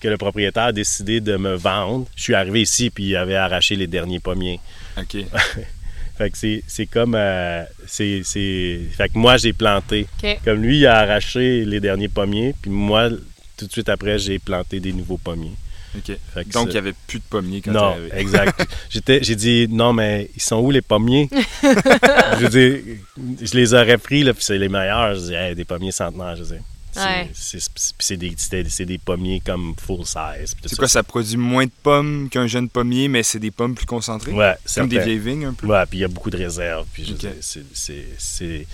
que le propriétaire a décidé de me vendre, je suis arrivé ici puis il avait arraché les derniers pommiers. OK. Fait que c'est, c'est comme. euh, c'est, c'est- Fait que moi, j'ai planté. Comme lui, il a arraché les derniers pommiers, puis moi, tout de suite après, j'ai planté des nouveaux pommiers. Donc, il n'y avait plus de pommiers quand non, arrivé. exact. J'étais, j'ai dit, non, mais ils sont où les pommiers? je veux dire, je les aurais pris, là, puis c'est les meilleurs. Je dis, Hey, des pommiers centenaires, je. C'est, Ouais. c'est, c'est des, des pommiers comme full size. C'est ça. quoi, ça produit moins de pommes qu'un jeune pommier, mais c'est des pommes plus concentrées? Ouais, Comme des certain. vieilles vignes un peu? Ouais, puis il y a beaucoup de réserves. Puis je veux Ok. dire, c'est- c'est- c'est.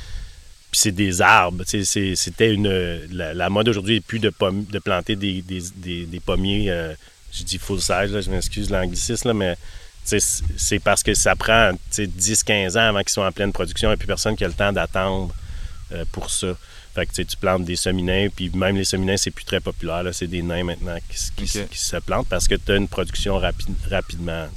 Puis c'est des arbres. C'était une. La, la mode aujourd'hui n'est plus de, de planter des, des, des- des pommiers. euh, je dis full size, là, je m'excuse l'anglicisme, là, mais c'est c'est parce que ça prend tu sais, 10-15 ans avant qu'ils soient en pleine production et puis personne qui a le temps d'attendre euh, pour ça. Fait que tu plantes des seminains, puis même les seminains, c'est plus très populaire. là, C'est des nains maintenant qui, se- qui se- Ok. qui se plantent parce que tu as une production rapi- rapidement.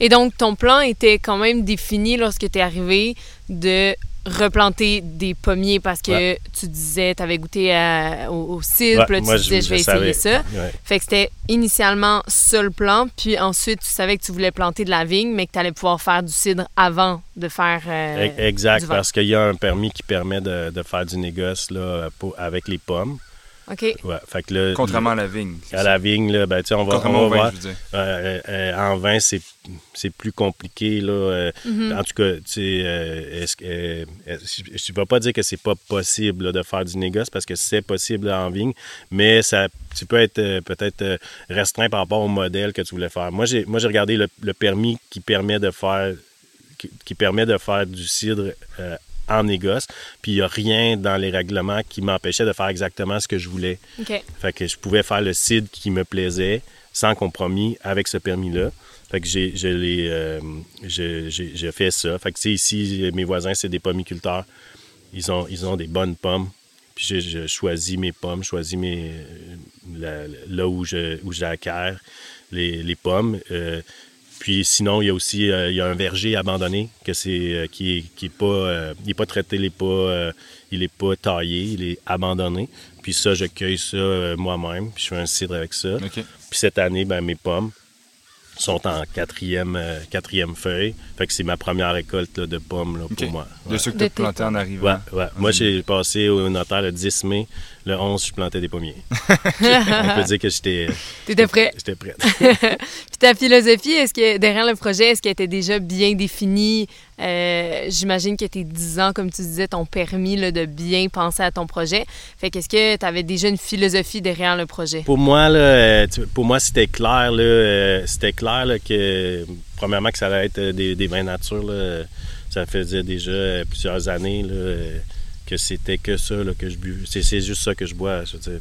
Et donc, ton plan était quand même défini lorsque tu es arrivé de replanter des pommiers parce que Ouais. tu disais, tu avais goûté à- au, au cidre, Ouais, puis là, tu disais, je, vais savais. essayer ça. Ouais. Fait que c'était initialement le plan, puis ensuite, tu savais que tu voulais planter de la vigne, mais que tu allais pouvoir faire du cidre avant de faire. euh, Exact, du vin. parce qu'il y a un permis qui permet de, de faire du négoce là, pour- avec les pommes. OK. Ouais, fait que là, Contrairement à la vigne. à la vigne, là, ben, tu sais, on va, Contrairement on au va vin, voir. je veux dire. Euh, euh, en vin, c'est, c'est plus compliqué. Là, euh, Mm-hmm. En tout cas, tu sais, euh, est-ce que, euh, est-ce- je ne vais pas dire que c'est pas possible là, de faire du négoce parce que c'est possible en vigne, mais ça, tu peux être euh, peut-être restreint par rapport au modèle que tu voulais faire. Moi, j'ai, moi, j'ai regardé le, le permis qui permet de faire qui, qui permet de faire du cidre euh, en négoce, puis il n'y a rien dans les règlements qui m'empêchait de faire exactement ce que je voulais. OK. Fait que je pouvais faire le cidre qui me plaisait sans compromis avec ce permis-là. Fait que j'ai, je l'ai, euh, je- j'ai, j'ai fait ça. Fait que tu sais, ici, mes voisins, c'est des pommiculteurs. Ils ont, ils ont des bonnes pommes. Puis je, je choisis mes pommes, je choisis mes, la- là où, je, où les pommes. Euh, puis sinon, il y a aussi euh, il y a un verger abandonné que c'est euh, qui est, qui est pas euh, il est pas traité, il est pas euh, il est pas taillé, il est abandonné. Puis ça, je cueille ça euh, moi-même, puis je fais un cidre avec ça. Puis cette année, ben, mes pommes sont en quatrième, euh, quatrième feuille. Fait que c'est ma première récolte là, de pommes là, pour moi. De ceux que tu as plantés en arrivant. Ouais, ouais. Moi, j'ai passé au notaire le 10 mai. Le 11, je plantais des pommiers. On peut dire que j'étais, T'étais prêt? j'étais prête. Puis ta philosophie, est-ce que derrière le projet, est-ce qu'elle était déjà bien définie? Euh, J'imagine que tes 10 ans, comme tu disais, t'ont permis là, de bien penser à ton projet. Fait qu'est-ce que tu avais déjà une philosophie derrière le projet? Pour moi, là, pour moi, c'était clair, là, euh, c'était clair là, que, premièrement, que ça allait être euh, des, des vins nature. Là, ça faisait déjà plusieurs années là, que c'était que ça là, que je buvais. C'est, c'est juste ça que je bois. Je veux dire.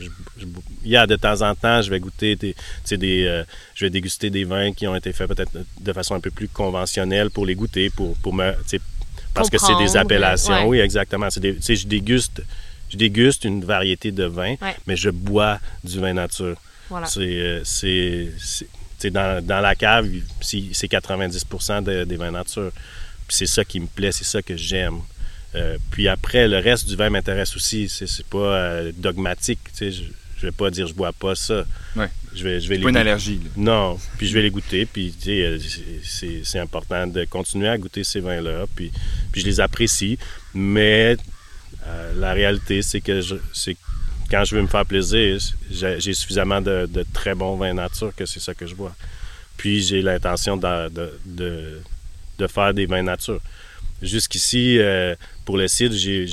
Je- je- de temps en temps, je vais goûter des, des euh, je vais déguster des vins qui ont été faits peut-être de façon un peu plus conventionnelle pour les goûter, pour, pour me, parce que c'est des appellations. ouais. Oui, exactement. C'est des, je déguste, je déguste une variété de vins, Ouais. mais je bois du vin nature. Voilà. C'est, euh, c'est, dans, dans la cave, c'est c'est 90 de- des vins nature. C'est ça qui me plaît, c'est ça que j'aime. Euh, puis après, le reste du vin m'intéresse aussi. C'est, pas euh, dogmatique. Je, je vais pas dire je bois pas ça. Ouais. Je vais, je vais les Pas une allergie. là. Non, puis je vais les goûter, puis euh, c'est- important de continuer à goûter ces vins-là, puis, puis je les apprécie, mais euh, la réalité, c'est que je, quand je veux me faire plaisir, j'ai, suffisamment de, de, très bons vins nature que c'est ça que je bois. Puis j'ai l'intention de, de, faire des vins nature. Jusqu'ici, pour le site, j'ai-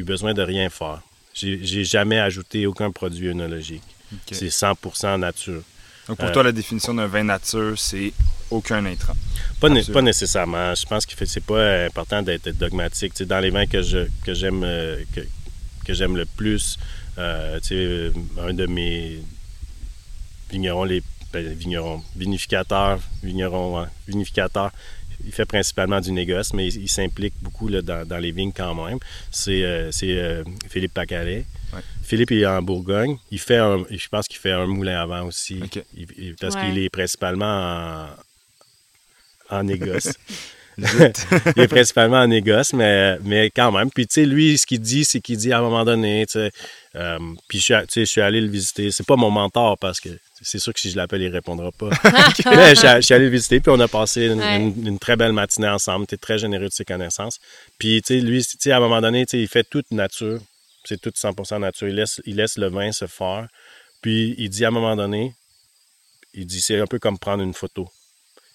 eu besoin de rien faire. J'ai jamais ajouté aucun produit œnologique. C'est 100% nature. Donc pour Euh, toi, la définition d'un vin nature, c'est aucun intrant. Pas, né- Absolument. pas nécessairement. Je pense que c'est pas important d'être dogmatique. Dans les vins que je que j'aime euh, que, que j'aime le plus, euh, euh, un de mes vignerons, les ben, vignerons, vinificateurs, vignerons, ouais, vinificateurs, il fait principalement du négoce, mais il, il s'implique beaucoup là, dans, dans les vignes quand même. C'est euh, c'est, euh, Philippe Pacalet. Ouais. Philippe il est en Bourgogne. Il fait un, je pense qu'il fait un moulin avant aussi. Ok. Il- il- parce Ouais. qu'il est principalement en, en négoce. Il est principalement en négoce, mais, mais quand même. Puis, tu sais, lui, ce qu'il dit, c'est qu'il dit à un moment donné, tu sais, euh, puis je suis, je allé le visiter. C'est pas mon mentor parce que c'est sûr que si je l'appelle, il répondra pas. Mais je, suis a- je suis allé le visiter, puis on a passé une, Ouais. une- une très belle matinée ensemble. Tu très généreux de ses connaissances. Puis, tu sais, lui, tu sais, à un moment donné, tu sais, il fait toute nature. C'est tout 100% nature. Il laisse, il laisse le vin se faire. Puis, il dit à un moment donné, il dit, c'est un peu comme prendre une photo.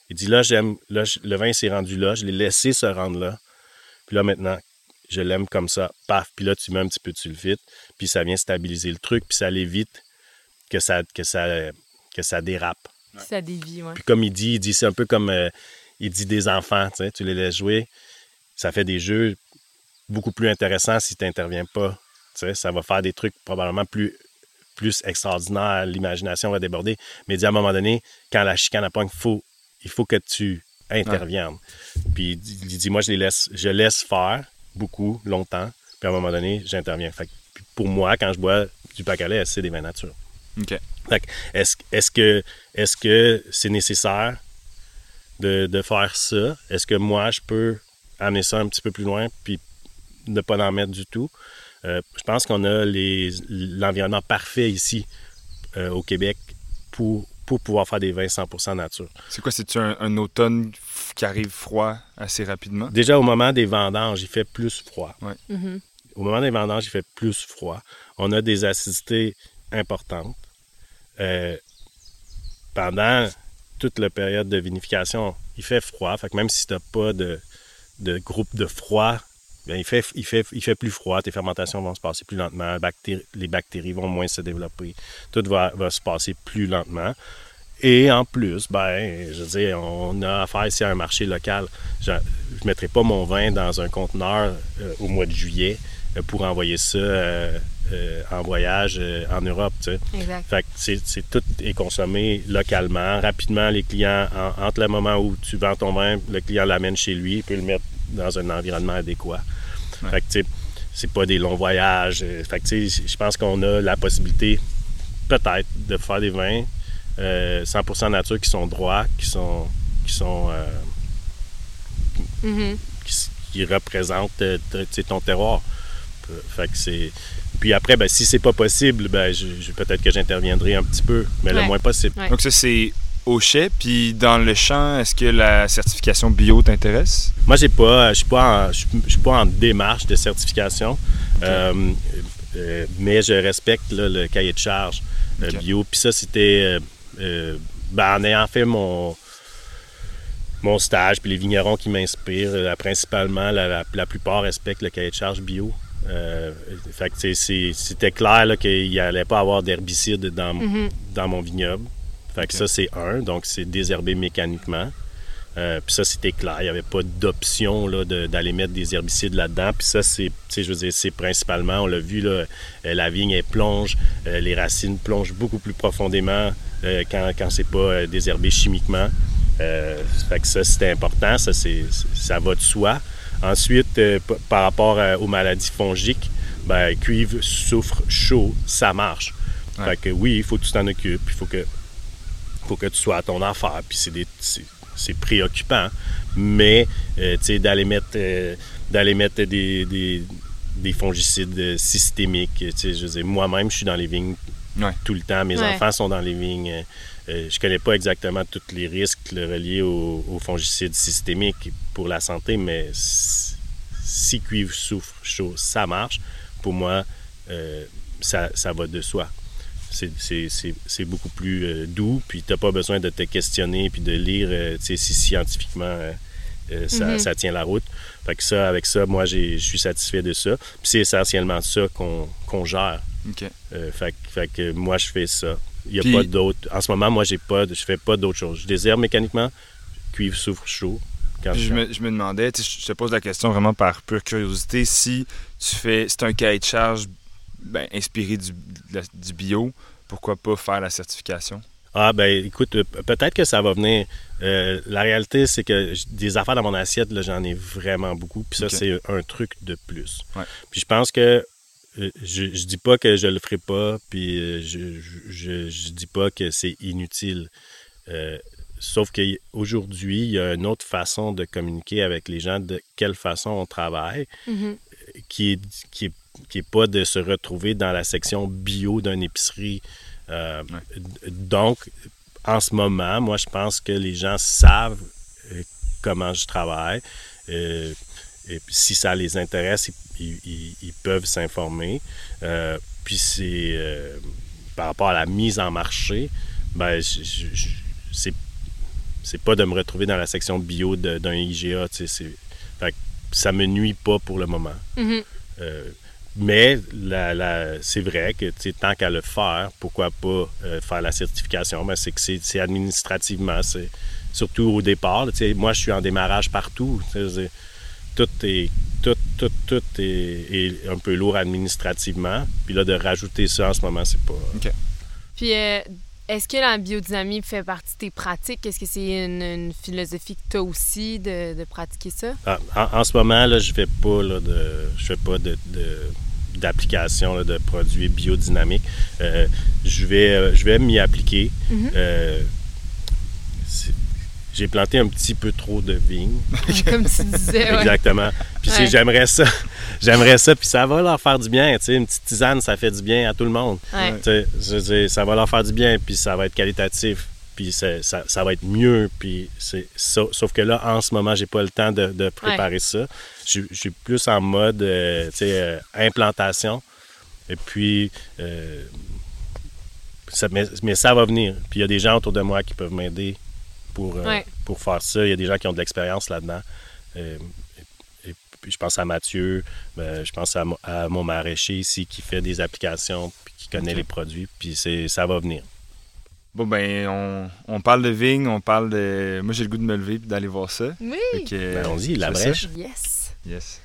Il dit là, j'aime, là, le vin s'est rendu là, je l'ai laissé se rendre là. Puis là, maintenant, je l'aime comme ça, paf. Puis là, tu mets un petit peu de sulfite, puis ça vient stabiliser le truc, puis ça l'évite que ça, que ça, que ça dérape. Ça dévie, ouais. Puis comme il dit, il dit, c'est un peu comme, euh, il dit des enfants, tu sais, tu les laisses jouer, ça fait des jeux beaucoup plus intéressants si tu n'interviens pas. Tu sais, ça va faire des trucs probablement plus, plus extraordinaires, l'imagination va déborder. Mais il dit à un moment donné, quand la chicane à pogne, faut, il faut que tu interviennes. Puis il dit, moi, je les laisse, je laisse faire beaucoup, longtemps, puis à un moment donné, j'interviens. Fait que, puis pour moi, quand je bois du Pacalais, c'est des vins nature. OK. Fait que est-ce est-ce que est-ce que c'est nécessaire de, de faire ça? Est-ce que moi, je peux amener ça un petit peu plus loin puis ne pas en mettre du tout? Euh, je pense qu'on a les- l'environnement parfait ici euh, au Québec pour, pour pouvoir faire des vins 100% nature. C'est quoi, c'est-tu un, un automne qui arrive froid assez rapidement? Déjà, au moment des vendanges, il fait plus froid. Mhm. Au moment des vendanges, il fait plus froid. On a des acidités importantes. Euh, pendant toute la période de vinification, il fait froid. Fait que même si tu n'as pas de, de groupe de froid, bien, il, fait, il, fait, il fait plus froid. Tes fermentations vont se passer plus lentement. Bactéries- les bactéries vont moins se développer. Tout va, va se passer plus lentement. Et en plus, ben, je veux dire, on a affaire ici à un marché local. Je ne mettrai pas mon vin dans un conteneur euh, au mois de juillet euh, pour envoyer ça euh, en voyage en Europe. tu sais. Exact. Fait que c'est, c'est- tout est consommé localement. Rapidement, les clients, en- entre le moment où tu vends ton vin, le client l'amène chez lui, il peut le mettre dans un environnement adéquat. Ouais. Fait que, tu sais, c'est pas des longs voyages. Euh, Fait que, tu sais, je pense qu'on a la possibilité, peut-être, de faire des vins euh, 100% nature qui sont droits, qui sont, qui sont euh, Mhm. qui, s- qui représente euh, t- tu sais, ton terroir. Euh, Fait que c'est. Puis après, ben, si c'est pas possible, ben, je, je- peut-être que j'interviendrai un petit peu, mais le moins possible. Ouais. Donc ça, c'est au chai. Puis dans le champ, est-ce que la certification bio t'intéresse? Moi, j'ai pas, je suis pas, en- je suis- pas en démarche de certification, euh, euh, mais je respecte là, le cahier de charge euh, bio. Puis ça, c'était, euh, euh, ben, en ayant fait mon mon stage, puis les vignerons qui m'inspirent, principalement, la, la- la plupart respectent le cahier de charge bio. Euh, fait que c'est- c'est- c'était clair là, qu'il n'y allait pas avoir d'herbicide dans, Mhm. dans mon vignoble. Fait que ça, c'est un. Donc, c'est désherbé mécaniquement. Euh, puis ça, c'était clair. Il n'y avait pas d'option là, de- d'aller mettre des herbicides là-dedans. Puis ça, c'est, tu sais, je veux dire, c'est principalement, on l'a vu, là, euh, la vigne, elle plonge, euh, les racines plongent beaucoup plus profondément euh, quand, quand c'est pas désherbé chimiquement. Fait que ça, c'était important. Ça, c'est, ça va de soi. Ensuite, par rapport aux maladies fongiques, ben, cuivre, soufre, chaud, ça marche. Ouais. Fait que oui, il faut que tu t'en occupes. Il faut que faut que tu sois à ton affaire. Puis c'est, des- c'est, préoccupant. Mais, euh, tu sais, d'aller mettre, euh, d'aller mettre des, des, des fongicides euh, systémiques. Tu sais, je veux dire, moi-même, je suis dans les vignes Ouais. tout le temps. Mes Ouais. enfants sont dans les vignes. Je connais pas exactement tous les risques reliés aux, aux fongicides systémiques pour la santé, mais si, cuivre, soufre, chaud, ça marche, pour moi, euh, ça, ça va de soi c'est- beaucoup plus euh, doux, puis tu n'as pas besoin de te questionner puis de lire euh, si scientifiquement euh, euh, ça, Mhm. ça tient la route. Fait que ça, avec ça, moi, je suis satisfait de ça. Puis c'est essentiellement ça qu'on gère. OK. Euh, fait, que- fait que moi, je fais ça. Il n'y a Puis- pas d'autre. En ce moment, moi, j'ai pas, je fais pas d'autre chose. Je désherbe mécaniquement, cuivre soufre chaud. Quand je je me, je me demandais, je te pose la question vraiment par pure curiosité, si tu fais, c'est un cahier de charge ben, inspiré du, la- du bio, pourquoi pas faire la certification? Ah, ben écoute, euh, peut-être que ça va venir. Euh, la réalité, c'est que des affaires dans mon assiette, là, j'en ai vraiment beaucoup. Puis ça, c'est un truc de plus. Ouais. Puis je pense que euh, je, je dis pas que je le ferai pas, puis euh, je, je, dis pas que c'est inutile. Euh, sauf qu'aujourd'hui, il y a une autre façon de communiquer avec les gens, de quelle façon on travaille, qui est, qui est, qui est pas de se retrouver dans la section bio d'une épicerie. Euh, Donc, en ce moment, moi, je pense que les gens savent euh, comment je travaille. Euh, et puis, si ça les intéresse, ils, ils- ils- ils peuvent s'informer. Euh, puis, c'est euh, par rapport à la mise en marché, ben, je- je- je- c'est c'est pas de me retrouver dans la section bio d'un IGA. fait que ça me nuit pas pour le moment. Mhm. Euh, mais la, la- c'est vrai que tu sais, tant qu'à le faire, pourquoi pas euh, faire la certification? Ben, c'est que c'est, c'est administrativement, c'est surtout au départ. là, tu sais, moi, je suis en démarrage partout. tu sais, c'est- Tout est, tout, tout, tout est, est un peu lourd administrativement. Puis là, de rajouter ça en ce moment, c'est pas. Puis, euh, est-ce que la biodynamie fait partie de tes pratiques? Est-ce que c'est une, une philosophie que tu as aussi de, de pratiquer ça? Ah, en, en ce moment, là, je fais pas là, de, je fais pas de, de- d'application là, de produits biodynamiques. Euh, je vais, euh, je vais m'y appliquer. Mhm. Euh, j'ai planté un petit peu trop de vignes. Comme tu disais, ouais. Exactement. Puis Ouais. j'aimerais ça. j'aimerais ça. Puis ça va leur faire du bien. Tu sais, une petite tisane, ça fait du bien à tout le monde. Ouais. Tu sais, ça va leur faire du bien, puis ça va être qualitatif, puis ça, ça va être mieux. Puis c'est sauf que là, en ce moment, j'ai pas le temps de, de préparer ça. Je, suis- je suis plus en mode euh, tu sais, euh, implantation. Et puis, euh, ça- mais, mais ça va venir. Puis il y a des gens autour de moi qui peuvent m'aider pour, euh, Ouais. pour faire ça. Il y a des gens qui ont de l'expérience là-dedans. Euh, et, et puis je pense à Mathieu, euh, je pense à, mo- à mon maraîcher ici qui fait des applications puis qui connaît les produits. Puis c'est, ça va venir. Bon, ben, on, on parle de vignes, on parle de. Moi, j'ai le goût de me lever et d'aller voir ça. Oui! Ben, allons-y, la brèche. Yes! Yes.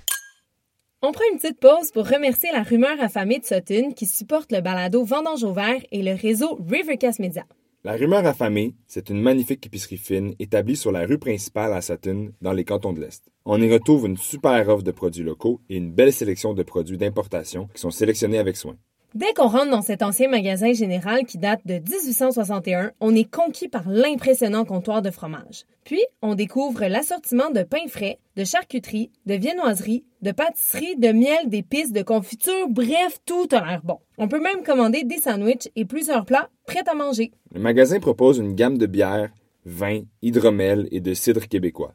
On prend une petite pause pour remercier la rumeur affamée de Sutton qui supporte le balado Vendange au vert et le réseau Rivercast Media. La Rumeur affamée, c'est une magnifique épicerie fine établie sur la rue principale à Sutton, dans les cantons de l'Est. On y retrouve une super offre de produits locaux et une belle sélection de produits d'importation qui sont sélectionnés avec soin. Dès qu'on rentre dans cet ancien magasin général qui date de 1861, on est conquis par l'impressionnant comptoir de fromage. Puis, on découvre l'assortiment de pains frais, de charcuterie, de viennoiserie, de pâtisserie, de miel, d'épices, de confiture, bref, tout a l'air bon. On peut même commander des sandwichs et plusieurs plats prêts à manger. Le magasin propose une gamme de bières, vins, hydromel et de cidre québécois.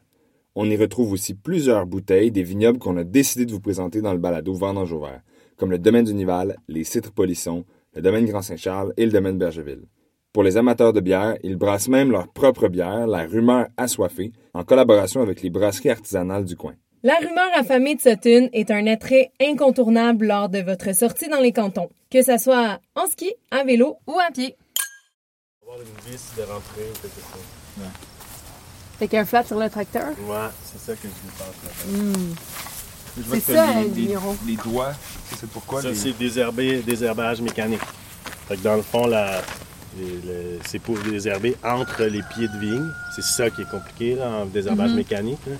On y retrouve aussi plusieurs bouteilles des vignobles qu'on a décidé de vous présenter dans le balado Vendange au vert, comme le domaine du Nival, les citres Polisson, le domaine Grand-Saint-Charles et le domaine Bergeville. Pour les amateurs de bière, ils brassent même leur propre bière, la rumeur assoiffée, en collaboration avec les brasseries artisanales du coin. La rumeur affamée de Sutton est un attrait incontournable lors de votre sortie dans les cantons, que ce soit en ski, à vélo ou à pied. Avoir une vis de rentrée ou quelque chose. Fait qu'un flat sur le tracteur? Ouais, c'est ça que je pense. Vois C'est ça, les, doigts. Ça, C'est pourquoi Ça, les- c'est désherber, désherbage mécanique. Fait que dans le fond, la- les- le- c'est pour désherber entre les pieds de vigne. C'est ça qui est compliqué là, en désherbage Mhm. mécanique. là.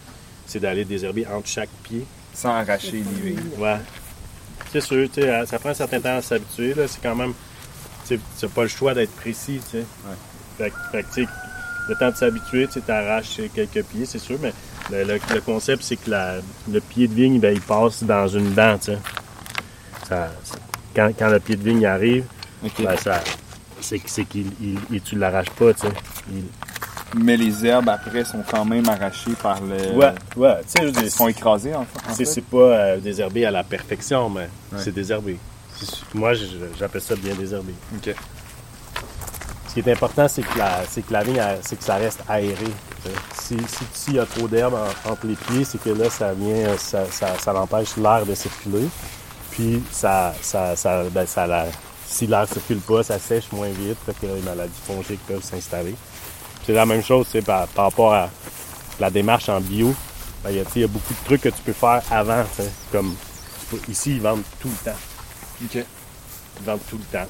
C'est d'aller désherber entre chaque pied. sans arracher les vignes. Ouais. C'est sûr, tu sais, ça prend un certain temps à s'habituer. là. C'est quand même. Tu n'as pas le choix d'être précis. tu sais. Fait, que- fait que, tu sais, le temps de s'habituer, tu arraches quelques pieds, c'est sûr, mais le, le- le concept, c'est que la- le pied de vigne, ben, il passe dans une dent. tu sais. Ça- ça- quand, quand le pied de vigne arrive, Ok. ben, ça, c'est, c'est qu'il il- il- tu l'arraches pas. tu sais. Il- Mais les herbes, après, sont quand même arrachées par le. Ouais, ouais. Tu sais, je veux dire, Ils sont écrasées, en fait. en C'est, fait. c'est pas euh, désherbé à la perfection, mais Ouais. c'est désherbé. Moi, j'appelle ça bien désherbé. Ok. Qui est important, c'est que la, c'est que la vigne, c'est que ça reste aéré. Si, si, s'il y a trop d'herbe en- entre les pieds, c'est que là, ça vient, ça, ça, ça empêche l'air de circuler. Puis ça, ça, ça, ben, ça la, si l'air circule pas, ça sèche moins vite, fait que les maladies fongiques peuvent s'installer. C'est la même chose, c'est par, par rapport à la démarche en bio. Ben, il y a, y beaucoup de trucs que tu peux faire avant. Comme peux- ici, ils vendent tout le temps. OK. Ils vendent tout le temps.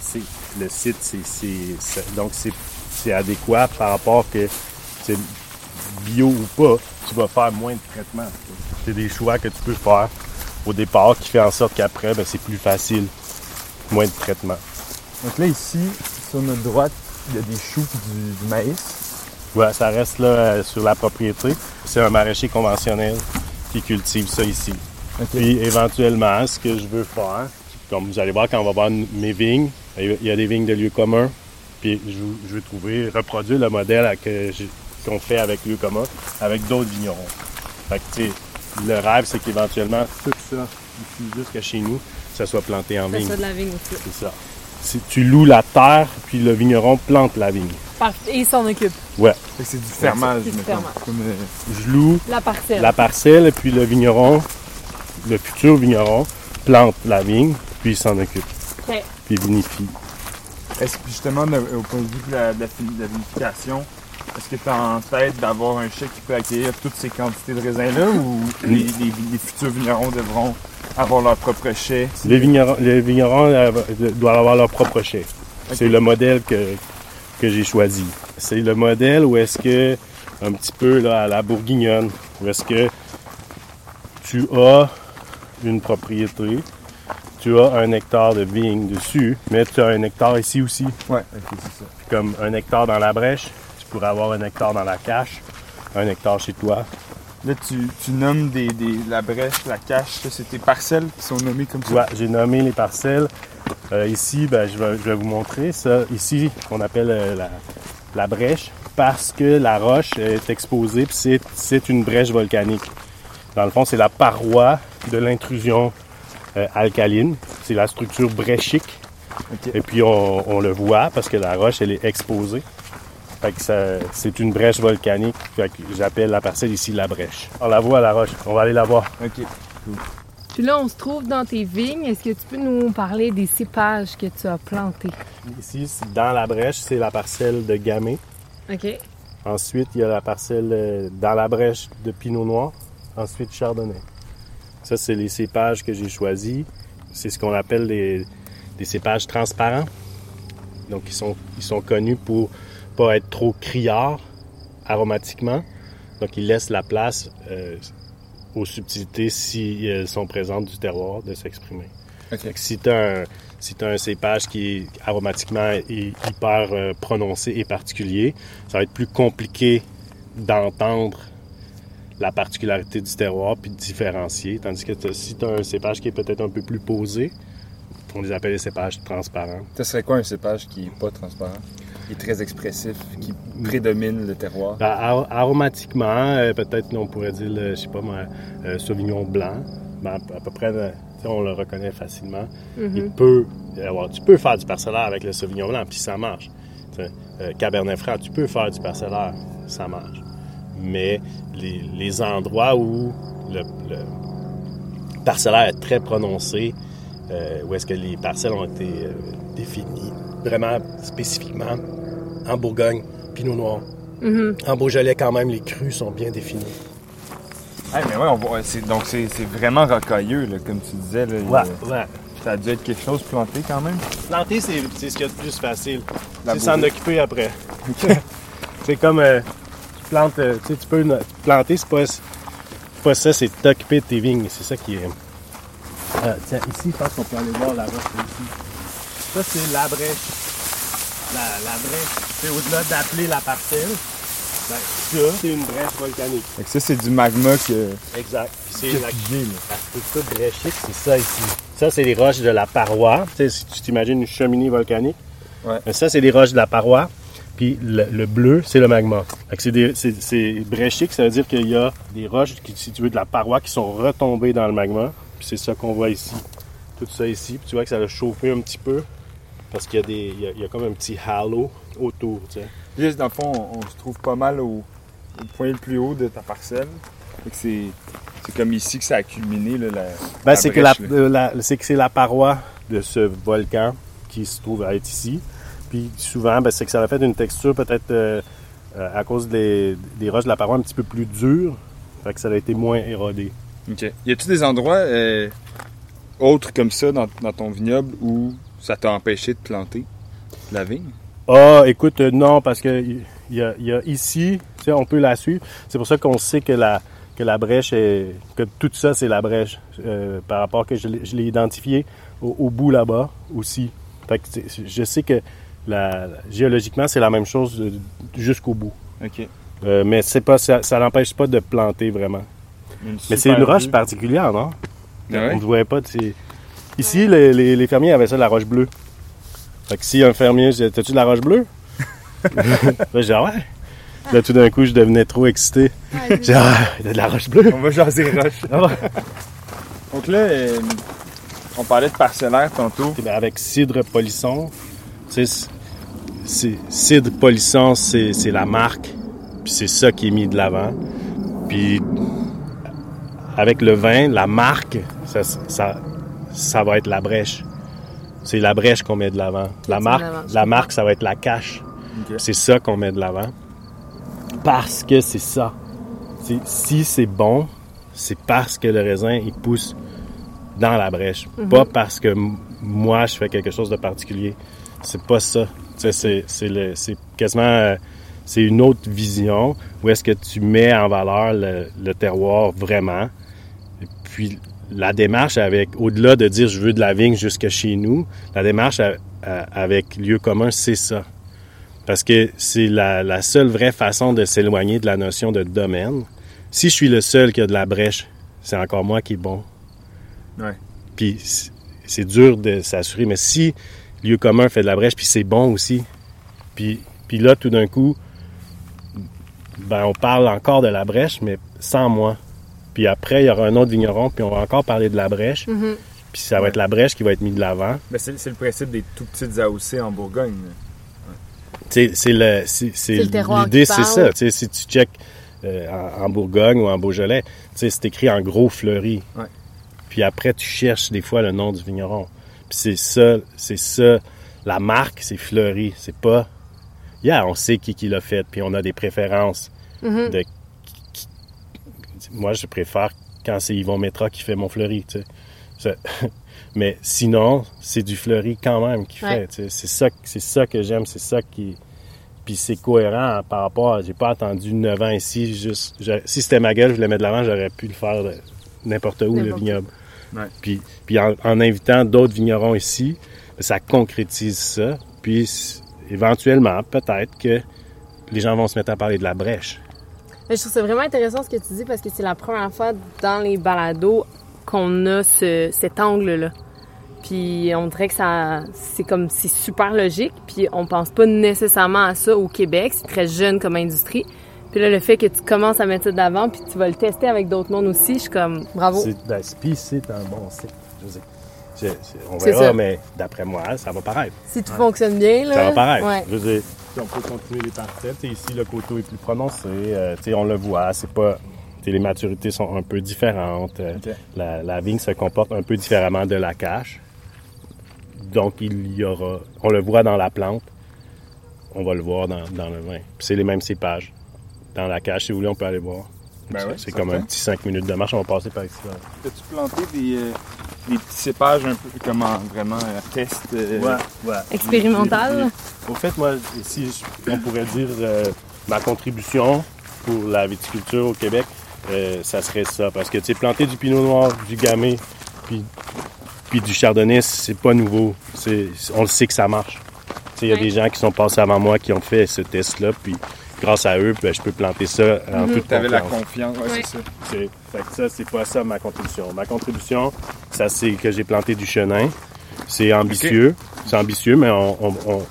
C'est, le site, c'est, donc c'est, adéquat par rapport que c'est bio ou pas, tu vas faire moins de traitement. C'est des choix que tu peux faire au départ qui fait en sorte qu'après, ben, c'est plus facile. Moins de traitement. Donc là, ici, sur notre droite, il y a des choux et du, du maïs. Ouais, ça reste là euh, sur la propriété. C'est un maraîcher conventionnel qui cultive ça ici. OK. Puis éventuellement, ce que je veux faire, comme vous allez voir quand on va voir mes vignes, il y a des vignes de lieu commun. Puis je, veux trouver, reproduire le modèle que qu'on fait avec lieu commun, avec d'autres vignerons. Fait que, tu sais, le rêve, c'est qu'éventuellement, tout ça, jusqu'à chez nous, ça soit planté en C'est vigne. ça de la vigne aussi. C'est ça. Si tu loues la terre, puis le vigneron plante la vigne. Parfait. Et il s'en occupe. Ouais. Fait que c'est du fermage, C'est du fermage. Euh, Je loue La parcelle. la parcelle, puis le vigneron, le futur vigneron, plante la vigne, puis il s'en occupe. Vinifie. Est-ce que justement, au point de vue de la, de la fin- de la vinification, est-ce que tu as en tête d'avoir un chai qui peut accueillir toutes ces quantités de raisins-là ou les, les- les futurs vignerons devront avoir leur propre chai? Les vignerons, les vignerons euh, doivent avoir leur propre chef. C'est le modèle que, que j'ai choisi. C'est le modèle où est-ce que, un petit peu là, à la bourguignonne, où est-ce que tu as une propriété, tu as un hectare de vigne dessus, mais tu as un hectare ici aussi. Ouais, ok, c'est ça. comme un hectare dans la brèche, tu pourrais avoir un hectare dans la cache, un hectare chez toi. Là, tu, tu nommes des, des- la brèche, la cache, ça, c'est tes parcelles qui sont nommées comme ça? Ouais, j'ai nommé les parcelles. Euh, ici, ben, je, vais, je vais vous montrer ça. Ici, on appelle euh, la, la brèche parce que la roche est exposée, puis c'est, c'est une brèche volcanique. Dans le fond, c'est la paroi de l'intrusion euh, alcaline. C'est la structure bréchique. Et puis, on, on le voit parce que la roche, elle est exposée. Fait que ça- c'est une brèche volcanique. Fait que j'appelle la parcelle ici la brèche. On la voit, la roche. On va aller la voir. Ok. Puis là, on se trouve dans tes vignes. Est-ce que tu peux nous parler des cépages que tu as plantés? Ici, dans la brèche, c'est la parcelle de Gamay. OK. Ensuite, il y a la parcelle euh, dans la brèche de Pinot Noir. Ensuite, Chardonnay. Ça, c'est les cépages que j'ai choisis. C'est ce qu'on appelle les- des cépages transparents. Donc, ils sont, ils sont connus pour pas être trop criards aromatiquement. Donc, ils laissent la place euh, aux subtilités si elles sont présentes du terroir de s'exprimer. Si tu as, un, si t'as un cépage qui est aromatiquement hy- hyper euh, prononcé et particulier, ça va être plus compliqué d'entendre la particularité du terroir puis de différencier. Tandis que t'as- si tu as un cépage qui est peut-être un peu plus posé, on les appelle les cépages transparents. Ce serait quoi un cépage qui est pas transparent? Qui est très expressif, qui prédomine le terroir? Ben, ar- aromatiquement, euh, peut-être on pourrait dire, le, je sais pas moi, euh, Sauvignon blanc. Ben, à peu près, euh, on le reconnaît facilement. Il peut y avoir, tu peux faire du parcellaire avec le Sauvignon blanc, puis ça marche. Euh, Cabernet Franc, tu peux faire du parcellaire, ça marche. Mais les, les endroits où le, le parcellaire est très prononcé, euh, où est-ce que les parcelles ont été euh, définies vraiment spécifiquement, en Bourgogne, Pinot Noir. En Beaujolais, quand même, les crus sont bien définis. Ah, mais ouais, on voit, c'est, donc c'est, c'est vraiment rocailleux, là, comme tu disais. Là, Il- ouais. Ça a dû être quelque chose planté quand même. Planter, c'est c'est ce qu'il y a de plus facile. La C'est s'en occuper après. c'est comme euh, tu plantes, euh, tu sais, tu peux planter, c'est pas, ça, c'est t'occuper de tes vignes. C'est ça qui est. Euh, tiens, ici, je pense qu'on peut aller voir la roche ici. Ça, c'est la brèche. La, la brèche, c'est au-delà d'appeler la parcelle. Ben, ça, c'est une brèche volcanique. Fait que ça, c'est du magma que, Exact. C'est la, la structure bréchique, c'est ça ici. Ça, c'est les roches de la paroi. Tu sais, si tu t'imagines une cheminée volcanique, Ouais. mais ça, c'est les roches de la paroi. Puis le, le bleu, c'est le magma. C'est, bréchique, ça veut dire qu'il y a des roches, qui, si tu veux, de la paroi qui sont retombées dans le magma. Puis c'est ça qu'on voit ici. Tout ça ici. Puis tu vois que ça a chauffé un petit peu. parce qu'il y a des. Il y a, il y a comme un petit halo autour, tu sais. Juste, dans le fond, on, on se trouve pas mal au, au point le plus haut de ta parcelle. C'est, comme ici que ça a culminé, là, la, Ben, la c'est que la, brèche, là. la- c'est que c'est la paroi de ce volcan qui se trouve à être ici. Puis souvent, ben, c'est que ça a fait une texture peut-être euh, euh, à cause des, des roches de la paroi un petit peu plus dures. Fait que ça a été moins érodé. OK. Y a-tu des endroits euh, autres comme ça dans, dans ton vignoble où ça t'a empêché de planter la vigne? Ah, écoute, euh, non, parce que il y a, il y a ici, tu sais, on peut la suivre. C'est pour ça qu'on sait que la, que la brèche est. que tout ça, c'est la brèche. euh, par rapport que je l'ai identifié au, au bout là-bas aussi. Fait que je sais que la, géologiquement, c'est la même chose euh, jusqu'au bout. OK. Euh, mais c'est pas, ça, ça n'empêche pas de planter vraiment. Mais c'est une roche particulière, non? Ah ouais? On ne voyait pas. Ici, les, les- les fermiers avaient ça de la roche bleue. Fait que si un fermier, je disais, T'as-tu de la roche bleue? Là, je dis, Ah ouais. Là, tout d'un coup, je devenais trop excité. Je dis, ah, il y a de la roche bleue. On va jaser roche. Ah ouais. Donc là, euh, on parlait de parcellaire tantôt. Ben, avec cidre polisson, tu sais, cidre polisson, c'est c'est la marque. Puis c'est ça qui est mis de l'avant. Puis avec le vin, la marque, ça, ça, ça va être la brèche. C'est la brèche qu'on met de l'avant. La marque, la marque, ça va être la cache. C'est ça qu'on met de l'avant. Parce que c'est ça. Si c'est bon, c'est parce que le raisin, il pousse dans la brèche. Pas parce que moi, je fais quelque chose de particulier. C'est pas ça. C'est quasiment... euh, c'est une autre vision où est-ce que tu mets en valeur le, le terroir vraiment. Et puis la démarche avec, au-delà de dire je veux de la vigne jusque chez nous, la démarche avec lieu commun, c'est ça. Parce que c'est la, la seule vraie façon de s'éloigner de la notion de domaine. Si je suis le seul qui a de la brèche, c'est encore moi qui est bon. Ouais. Puis c'est dur de s'assurer, mais si lieu commun fait de la brèche, puis c'est bon aussi. Puis, puis là, tout d'un coup, ben, on parle encore de la brèche, mais sans moi. Puis après, il y aura un autre vigneron, puis on va encore parler de la brèche. Mhm. Puis ça va être la brèche qui va être mise de l'avant. Mais c'est, c'est le principe des tout petites AOC en Bourgogne. c'est le, c'est, c'est- C'est le terroir l'idée, c'est ça. Si tu check euh, en, en Bourgogne ou en Beaujolais, c'est écrit en gros fleuri. Ouais. Puis après, tu cherches des fois le nom du vigneron. Puis c'est ça, c'est ça. La marque, c'est fleuri. C'est pas. Yeah, on sait qui qui l'a fait, puis on a des préférences. Mhm. de qui- moi, je préfère quand c'est Yvon Métra qui fait mon fleuri, tu sais. Ça- Mais sinon, c'est du fleuri quand même qui Ouais. fait. tu sais. C'est ça, c'est ça que j'aime, c'est ça qui. Puis c'est cohérent par rapport à. J'ai pas attendu 9 ans ici. Juste, je- si c'était ma gueule, je le mettre de l'avant, j'aurais pu le faire de- n'importe où, le où. Ouais. Puis, puis en, en invitant d'autres vignerons ici, ça concrétise ça. Puis éventuellement, peut-être que les gens vont se mettre à parler de la brèche. Mais je trouve ça vraiment intéressant ce que tu dis parce que c'est la première fois dans les balados qu'on a ce, cet angle-là. Puis on dirait que ça, c'est comme, c'est super logique. Puis on pense pas nécessairement à ça au Québec. C'est très jeune comme industrie. Puis là, le fait que tu commences à mettre ça d'avant, puis tu vas le tester avec d'autres mondes aussi, je suis comme, bravo. C'est, ben, puis c'est un bon site. Je sais. Je- je- on verra, ça. mais d'après moi, ça va paraître. Si tout fonctionne bien, là. Ça va paraître. Ouais. Je veux dire, si on peut continuer les parcelles, ici, le coteau est plus prononcé. euh, on le voit, c'est pas... Les maturités sont un peu différentes. euh, la, la vigne se comporte un peu différemment de la cache. Donc, il y aura... On le voit dans la plante. On va le voir dans, dans le vin. Puis c'est les mêmes cépages. Dans la cache, si vous voulez, on peut aller voir. Ben c'est ouais, c'est certain. comme un petit 5 minutes de marche. On va passer par ici. As-tu planté des, euh, des petits cépages un peu comme en vraiment euh, test? euh, ouais. Expérimental. Au fait, moi, si je- on pourrait dire euh, ma contribution pour la viticulture au Québec, euh, ça serait ça. Parce que, tu sais, planter du pinot noir, du gamay, puis, puis du chardonnay, c'est pas nouveau. C'est, on le sait que ça marche. Il y a Ouais. des gens qui sont passés avant moi qui ont fait ce test-là, puis grâce à eux, ben, je peux planter ça en toute T'avais la confiance. ouais, Ouais. c'est ça. Fait que ça, c'est pas ça ma contribution. Ma contribution, ça c'est que j'ai planté du chenin. C'est ambitieux. C'est ambitieux, mais on, on, on,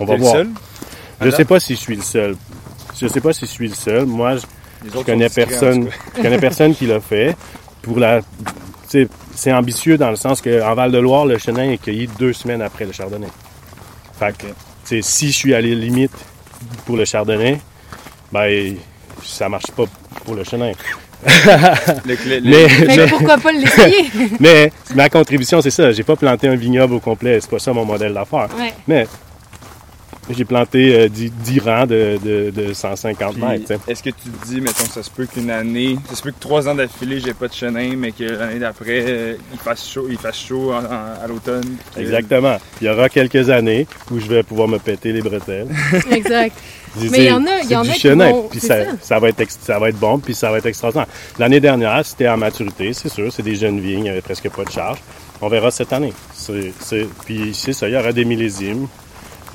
on va le voir. seul? Je sais pas si je suis le seul. Je sais pas si je suis le seul. Moi, je, je connais personne. Je connais personne qui l'a fait. Pour la, tu sais, c'est ambitieux dans le sens qu'en Val-de-Loire, le chenin est cueilli deux semaines après le chardonnay. Fait que, tu sais, si je suis à la limite pour le chardonnay, ben, ça marche pas pour le chenin. Le, le- le- Mais, mais, pourquoi pas l'essayer? mais ma contribution, c'est ça. J'ai pas planté un vignoble au complet. C'est pas ça mon modèle d'affaires. Ouais. Mais j'ai planté euh, 10, 10 rangs de, de, de 150 Puis, mètres. tu sais. Est-ce que tu te dis, mettons, ça se peut qu'une année, ça se peut que trois ans d'affilée, j'ai pas de chenin, mais que l'année d'après, euh, il fasse chaud, il fasse chaud en- en- à l'automne. que- Exactement. Il y aura quelques années où je vais pouvoir me péter les bretelles. Exact. Mais il y en a- il y en du a qui chenin, vont- puis ça, ça. ça va être ex- ça va être bon, puis ça va être extraordinaire. L'année dernière, c'était en maturité, c'est sûr, c'est des jeunes vignes, il n'y avait presque pas de charge. On verra cette année. C'est, c'est- puis c'est ça, il y aura des millésimes.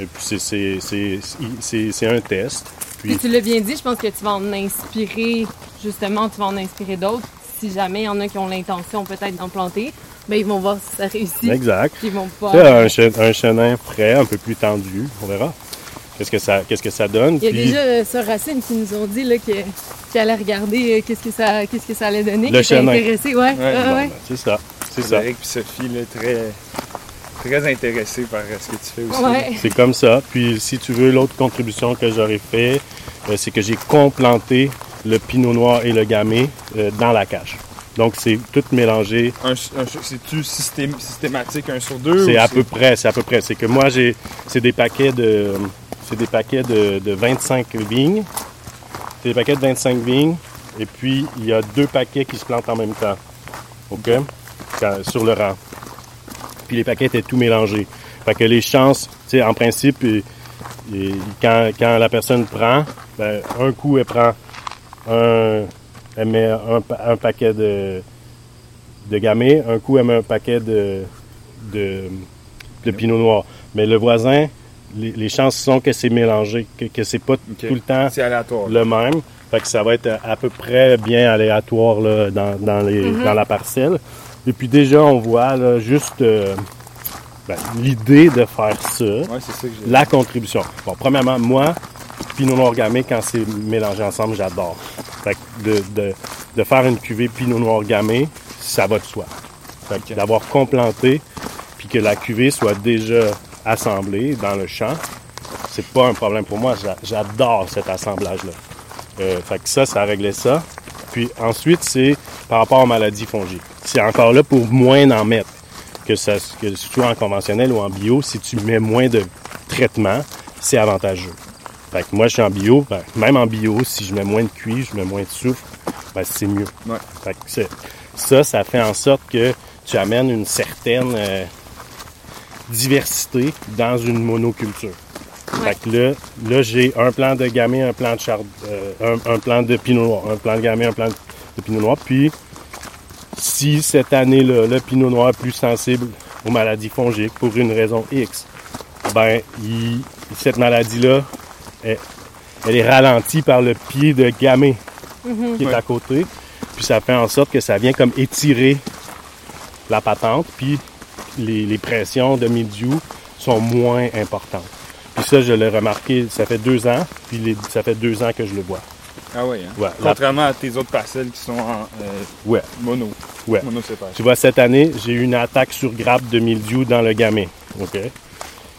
Et puis c'est, un test. Puis Puis tu l'as bien dit, je pense que tu vas en inspirer, justement, tu vas en inspirer d'autres. Si jamais il y en a qui ont l'intention peut-être d'en planter, ben ils vont voir si ça réussit. exact. Ils vont Tu sais, pouvoir. un, un chenin frais, un peu plus tendu, on verra. Qu'est-ce que ça, qu'est-ce que ça donne? Il y a Puis déjà euh, sur Racine qui nous ont dit là, que, qu'ils allaient regarder euh, qu'est-ce que ça, qu'est-ce que ça allait donner. Le chenin. intéressés, ouais. Ouais, ouais, bon, ouais. ben, c'est ça, c'est ça. Eric et Sophie, là, très, très intéressés par euh, ce que tu fais aussi. Ouais. C'est comme ça. Puis si tu veux, l'autre contribution que j'aurais fait, euh, c'est que j'ai complanté le pinot noir et le gamay euh, dans la cache. Donc c'est tout mélangé. C'est-tu systém- systématique, un sur deux? C'est à peu près, c'est à peu près. C'est que moi j'ai, c'est des paquets de, c'est des paquets de, de 25 vignes. C'est des paquets de 25 vignes. Et puis il y a deux paquets qui se plantent en même temps. Ok, Quand- sur le rang. Puis les paquets étaient tout mélangés. Fait que les chances, tu sais, en principe, et- et quand, quand la personne prend, ben, un coup elle prend un, elle met un, pa- un paquet de, de gamay, un coup elle met un paquet de, de, de pinot noir. Mais le voisin, les, les chances sont que c'est mélangé, que, que c'est pas tout le temps le même. Fait que ça va être à peu près bien aléatoire là, dans, dans, les, dans la parcelle. Et puis déjà, on voit là, juste euh, ben, l'idée de faire ça, Ouais, c'est ça que j'ai. la contribution. Bon, premièrement, moi, Pinot Noir Gamay, quand c'est mélangé ensemble, j'adore. Fait que de, de, de faire une cuvée Pinot Noir Gamay, ça va de soi. Fait que Ok. d'avoir complanté, puis que la cuvée soit déjà assemblée dans le champ, c'est pas un problème pour moi. J'a- J'adore cet assemblage-là. Euh, fait que ça, ça réglait ça. Puis ensuite, c'est par rapport aux maladies fongiques. C'est encore là pour moins en mettre. Que ça que ce soit en conventionnel ou en bio, si tu mets moins de traitement, c'est avantageux. Fait que moi, je suis en bio. ben, même en bio, si je mets moins de cuivre, je mets moins de soufre, ben, c'est mieux. Ouais. Fait que c'est- ça, ça fait en sorte que tu amènes une certaine euh, diversité dans une monoculture. Ouais. Fait que là, là j'ai un plan de gamay, un plan de chard, euh, un, un plan de pinot noir, un plan de gamay, un plan de pinot noir. Puis, si cette année-là, le pinot noir est plus sensible aux maladies fongiques pour une raison X, ben, il- cette maladie-là, elle, elle est ralentie par le pied de gamay qui est Ouais. à côté. Puis ça fait en sorte que ça vient comme étirer la patente, puis les, les pressions de milieu sont moins importantes. Puis ça, je l'ai remarqué, ça fait deux ans, puis les- ça fait deux ans que je le vois. Ah ouais, hein? Ouais, la- Contrairement à tes autres parcelles qui sont en euh, ouais, mono. ouais. Monocépage. Tu vois, cette année, j'ai eu une attaque sur grappe de mildiou dans le gamay, OK?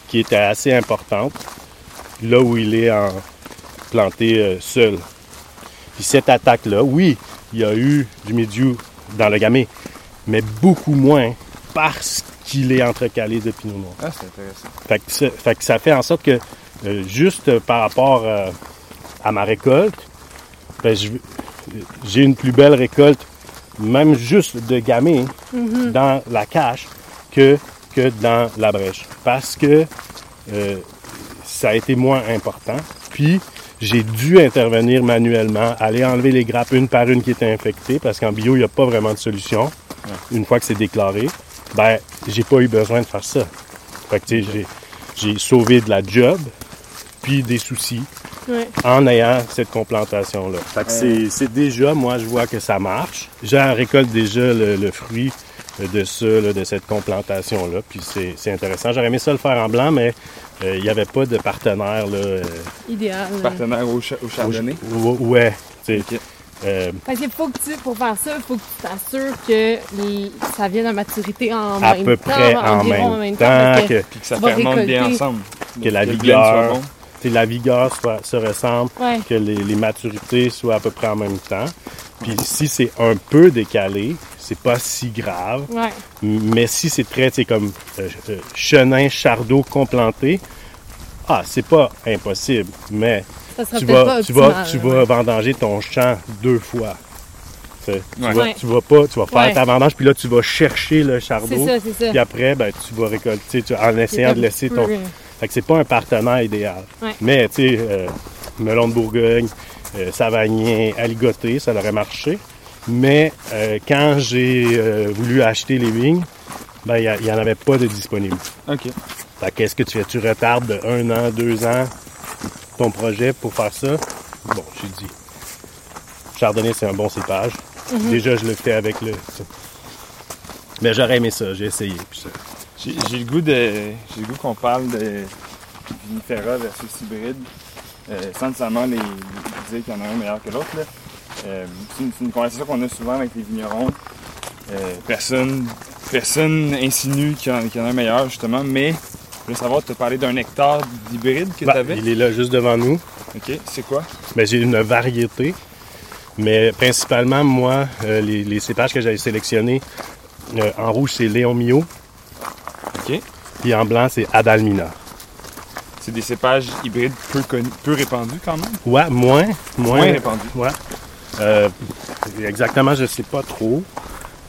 Qui était assez importante, là où il est en planté euh, seul. Puis cette attaque-là, oui, il y a eu du mildiou dans le gamay, mais beaucoup moins parce qu'il est entrecalé de pinot noir. Ah, c'est intéressant. Fait que, ça, fait que ça fait en sorte que, euh, juste par rapport euh, à ma récolte, ben, je- j'ai une plus belle récolte, même juste de gamay, dans la cache, que, que dans la brèche. Parce que euh, ça a été moins important. Puis, j'ai dû intervenir manuellement, aller enlever les grappes une par une qui étaient infectées, parce qu'en bio, il n'y a pas vraiment de solution. Une fois que c'est déclaré, ben, j'ai pas eu besoin de faire ça. Fait que, tu sais, j'ai, j'ai sauvé de la job, puis des soucis, Ouais. en ayant cette complantation-là. Fait que c'est, c'est déjà, moi, je vois que ça marche. J'en récolte déjà le, le fruit de ça, là, de cette complantation-là, puis c'est, c'est intéressant. J'aurais aimé ça le faire en blanc, mais euh, il n'y avait pas de partenaire, là, euh, Idéal. Partenaire au, cha- au chardonnay? au- au- ouais, Ok. euh, Parce qu'il faut que tu, pour faire ça, il faut que tu t'assures que les- ça vienne à maturité en à même peu temps, près en environ même, temps que que... Puis que ça fermente bien ensemble. que la Que soit vigueur, bon. La vigueur soit, se ressemble, Ouais. que les, les maturités soient à peu près en même temps. Puis si c'est un peu décalé, c'est pas si grave. Ouais. Mais si c'est très, sais, comme euh, euh, chenin, chardot complanté, ah, c'est pas impossible, mais Ça tu vas, pas tu vas, tu ouais. vas vendanger ton champ deux fois. Tu, vas, tu vas pas, tu vas faire Ouais. ta vendange, puis là, tu vas chercher le C'est ça, c'est ça. Puis après, ben, tu vas récolter tu, en C'est essayant de laisser ton. Fait que c'est pas un partenaire idéal. Ouais. Mais, tu sais, euh, melon de Bourgogne, euh, savagnin, aligoté, ça aurait marché. Mais euh, quand j'ai euh, voulu acheter les vignes, ben, il n'y en avait pas de disponible. OK. Fait qu'est-ce que tu fais? Tu retardes de un an, deux ans ton projet pour faire ça? Bon, j'ai dit. Chardonnay, c'est un bon cépage. Mhm. Déjà, je le fais avec le. Mais j'aurais aimé ça, j'ai essayé. puis ça- J'ai le goût de. J'ai le goût qu'on parle de vinifera versus hybride. Euh, sans nécessairement les, les dire qu'il y en a un meilleur que l'autre. Euh, c'est une, conversation qu'on a souvent avec les vignerons. Euh, personne, personne insinue qu'il y, en- qu'il y en a un meilleur, justement, mais je veux savoir, tu as parlé d'un hectare d'hybride que Ben, tu avais. il est là juste devant nous. Ok, c'est quoi? Ben, j'ai une variété. Mais principalement, moi, les, les cépages que j'avais sélectionnés, en rouge, c'est Léon Mio. Ok. Puis en blanc, c'est Adalmina. C'est des cépages hybrides peu, connus, peu répandus quand même? Ouais, moins. Moins, Moins répandus. Ouais. Euh, exactement, je sais pas trop.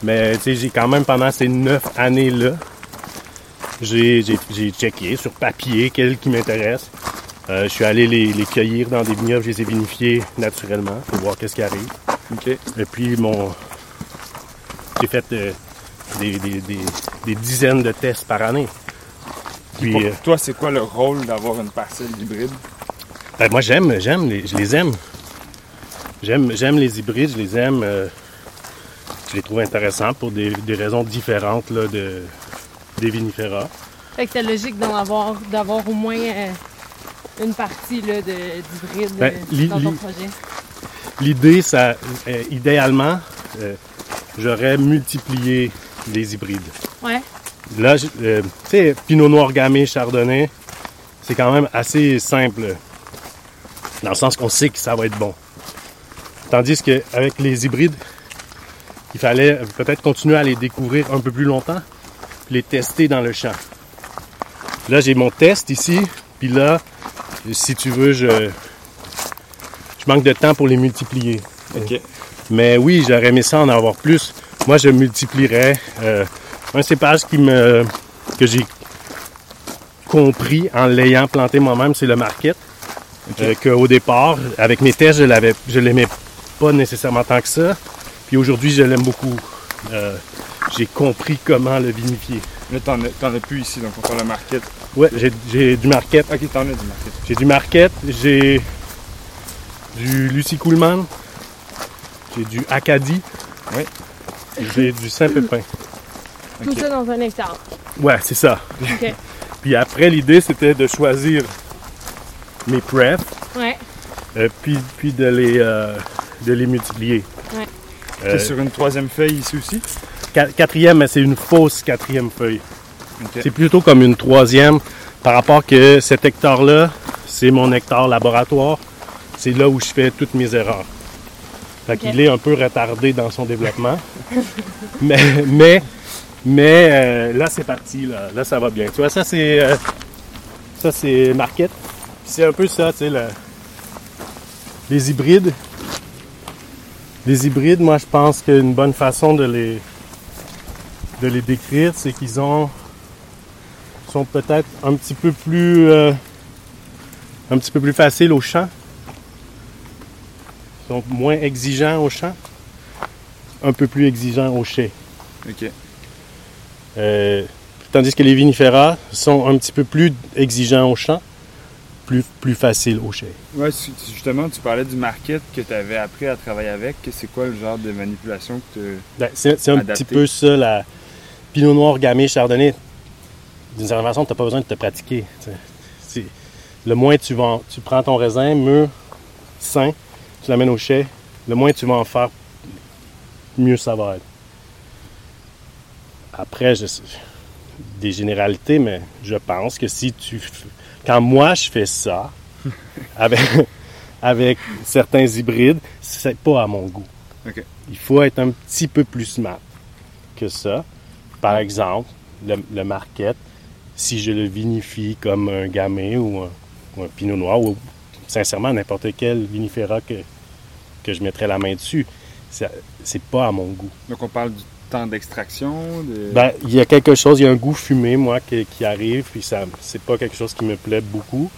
Mais tu sais, j'ai quand même pendant ces neuf années-là, j'ai, checké sur papier quels qui m'intéressent. Euh, je suis allé les, les cueillir dans des vignobles, je les ai vinifiés naturellement pour voir qu'est-ce qui arrive. Ok. Et puis mon, j'ai fait euh, des, des- des- des dizaines de tests par année. Puis Pour euh, toi, c'est quoi le rôle d'avoir une parcelle hybride? ben, moi j'aime, j'aime, les, je les aime. J'aime, j'aime les hybrides, je les aime. euh, je les trouve intéressants pour des, des raisons différentes là, de, des vinifera. Fait que c'est logique d'en avoir, d'avoir au moins euh, une partie là, de, d'hybride Ben, euh, li- dans ton li- projet. L'idée, ça, euh, idéalement, euh, j'aurais multiplié les hybrides. Ouais. Là, euh, tu sais, Pinot Noir Gamay, Chardonnay, c'est quand même assez simple. Dans le sens qu'on sait que ça va être bon. Tandis qu'avec les hybrides, il fallait peut-être continuer à les découvrir un peu plus longtemps, puis les tester dans le champ. Là, j'ai mon test ici, puis là, si tu veux, je, je manque de temps pour les multiplier. Ok. Mais oui, j'aurais aimé ça en avoir plus. Moi, je multiplierais euh, un cépage qui me que j'ai compris en l'ayant planté moi-même, c'est le market. Euh, Qu'au départ, avec mes tests, je l'avais, je l'aimais pas nécessairement tant que ça. Puis aujourd'hui, je l'aime beaucoup. Euh, j'ai compris comment le vinifier. Là, t'en as, as plus ici, donc on parle de market. Ouais, j'ai, j'ai du market. Ok, t'en as du market. J'ai du market, j'ai du Lucie Coolman, j'ai du Acadie, Oui. J'ai du Saint-Pépin. Tout ça dans un hectare. Ouais, c'est ça. Puis après, l'idée, c'était de choisir mes prefs, Ouais. euh, puis, puis de, les, euh, de les multiplier. Ouais. Euh, sur une troisième feuille ici aussi? qua- quatrième, mais c'est une fausse quatrième feuille. C'est plutôt comme une troisième par rapport que cet hectare-là, c'est mon hectare laboratoire. C'est là où je fais toutes mes erreurs. Fait qu'il est un peu retardé dans son développement. mais mais, mais euh, là, c'est parti. Là. là, ça va bien. Tu vois, ça, c'est euh, ça c'est market. C'est un peu ça, tu sais, le- les hybrides. Les hybrides, moi, je pense qu'une bonne façon de les de les décrire, c'est qu'ils ont sont peut-être un petit peu plus euh, un petit peu plus faciles au champ. Sont moins exigeants au champ, un peu plus exigeants au chai. Ok. Euh, tandis que les vinifera sont un petit peu plus exigeants au champ, plus, plus faciles au chai. Tu- justement, tu parlais du market que tu avais appris à travailler avec. C'est quoi le genre de manipulation que tu. Ben, c'est un Adapté. petit peu ça, la Pinot Noir, Gamay, Chardonnay. D'une certaine façon, tu n'as pas besoin de te pratiquer. Le moins tu, en- tu prends ton raisin mûr, sain, tu l'amènes au chai, le moins tu vas en faire, mieux ça va être. Après, je sais- des généralités, mais je pense que si tu quand moi je fais ça, avec, avec certains hybrides, c'est pas à mon goût. Il faut être un petit peu plus smart que ça. Par exemple, le, le marquette, si je le vinifie comme un gamay ou un, ou un pinot noir, ou sincèrement n'importe quel vinifera que, que je mettrais la main dessus, c'est pas à mon goût. Donc, on parle du temps d'extraction. De... Ben, il y a quelque chose, il y a un goût fumé, moi, qui, qui arrive, puis ça, c'est pas quelque chose qui me plaît beaucoup,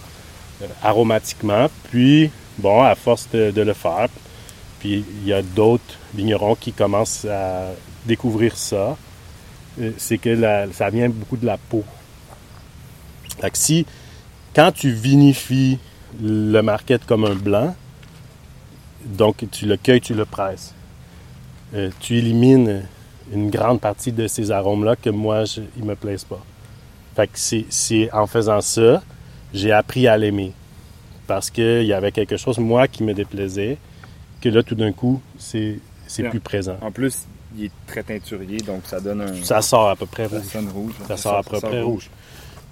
euh, aromatiquement. Puis, bon, à force de, de le faire, puis il y a d'autres vignerons qui commencent à découvrir ça, euh, c'est que la- ça vient beaucoup de la peau. Fait que si, quand tu vinifies le marquette comme un blanc, donc tu le cueilles, tu le presses, euh, tu élimines une grande partie de ces arômes-là que moi, je, ils me plaisent pas. Fait que c'est, en faisant ça, j'ai appris à l'aimer. Parce qu'il y avait quelque chose, moi, qui me déplaisait, que là, tout d'un coup, c'est, plus présent. En plus, il est très teinturier, donc ça donne un. Ça sort à peu près ça rouge. sonne rouge. Ça sort à peu près rouge.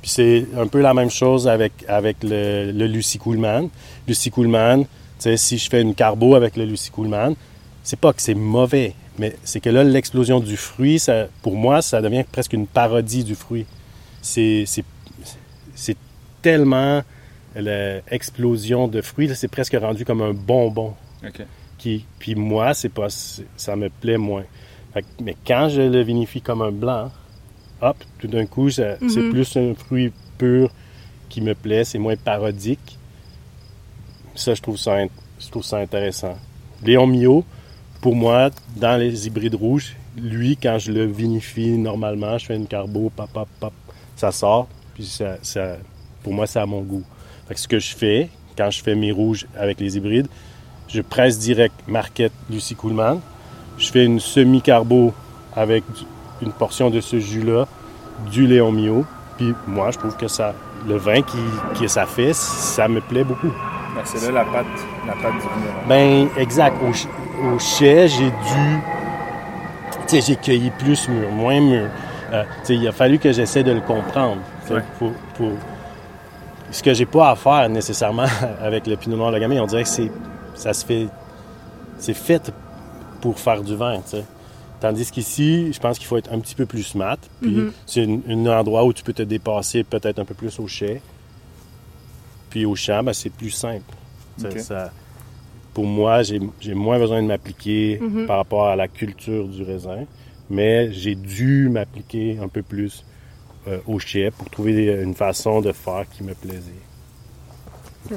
Puis c'est un peu la même chose avec, avec le, le Lucy Coolman. Lucy Coolman, si je fais une carbo avec le Lucy Coolman, c'est pas que c'est mauvais, mais c'est que là, l'explosion du fruit, ça, pour moi, ça devient presque une parodie du fruit. C'est, tellement l'explosion de fruits, c'est presque rendu comme un bonbon. Qui, puis moi, c'est pas, ça me plaît moins. Fait mais quand je le vinifie comme un blanc, hop, tout d'un coup, c'est Mhm. plus un fruit pur qui me plaît, c'est moins parodique. Ça, je trouve ça, intéressant. Léon Mio, pour moi, dans les hybrides rouges, lui, quand je le vinifie normalement, je fais une carbo, pop, pop, pop, ça sort, puis ça, pour moi, c'est à mon goût. Fait que ce que je fais, quand je fais mes rouges avec les hybrides, je presse direct Marquette Lucie Coolman. Je fais une semi-carbo avec une portion de ce jus-là, du Léon Mio. Puis moi, je trouve que ça, le vin qui, que ça fait, ça me plaît beaucoup. Ben, c'est là la pâte, la pâte du vigneron. Ben, exact. Au, au chai, j'ai dû. Tu sais, j'ai cueilli plus mûr, moins mûr. Euh, tu sais, il a fallu que j'essaie de le comprendre. tu sais, Ouais. pour- pour- Ce que j'ai pas à faire nécessairement avec le Pinot Noir de Gamay, on dirait que c'est, ça se fait. C'est fait pour faire du vin, tu sais. Tandis qu'ici, je pense qu'il faut être un petit peu plus smart. Puis Mhm. c'est un, un endroit où tu peux te dépasser peut-être un peu plus au chai. Puis au champ, ben, c'est plus simple. Ça- pour moi, j'ai moins besoin de m'appliquer Mhm. par rapport à la culture du raisin, mais j'ai dû m'appliquer un peu plus euh, au chai pour trouver une façon de faire qui me plaisait.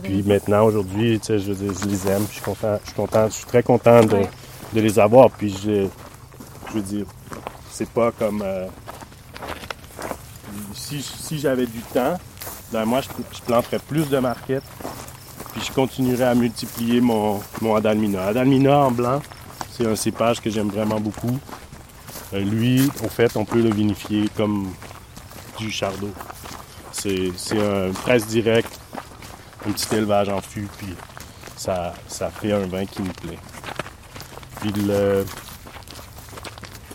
Puis maintenant, aujourd'hui, je, les aime, je suis content, je suis content, je suis très content de, Ouais. de les avoir. Puis je, je veux dire, c'est pas comme euh, si, si j'avais du temps, ben moi je, je planterais plus de marquettes, puis je continuerais à multiplier mon, mon Adalmina. Adalmina en blanc, c'est un cépage que j'aime vraiment beaucoup. Euh, lui, au fait, on peut le vinifier comme du chardot. C'est c'est un presse direct, un petit élevage en fût, puis ça, ça fait un vin qui me plaît. Puis le,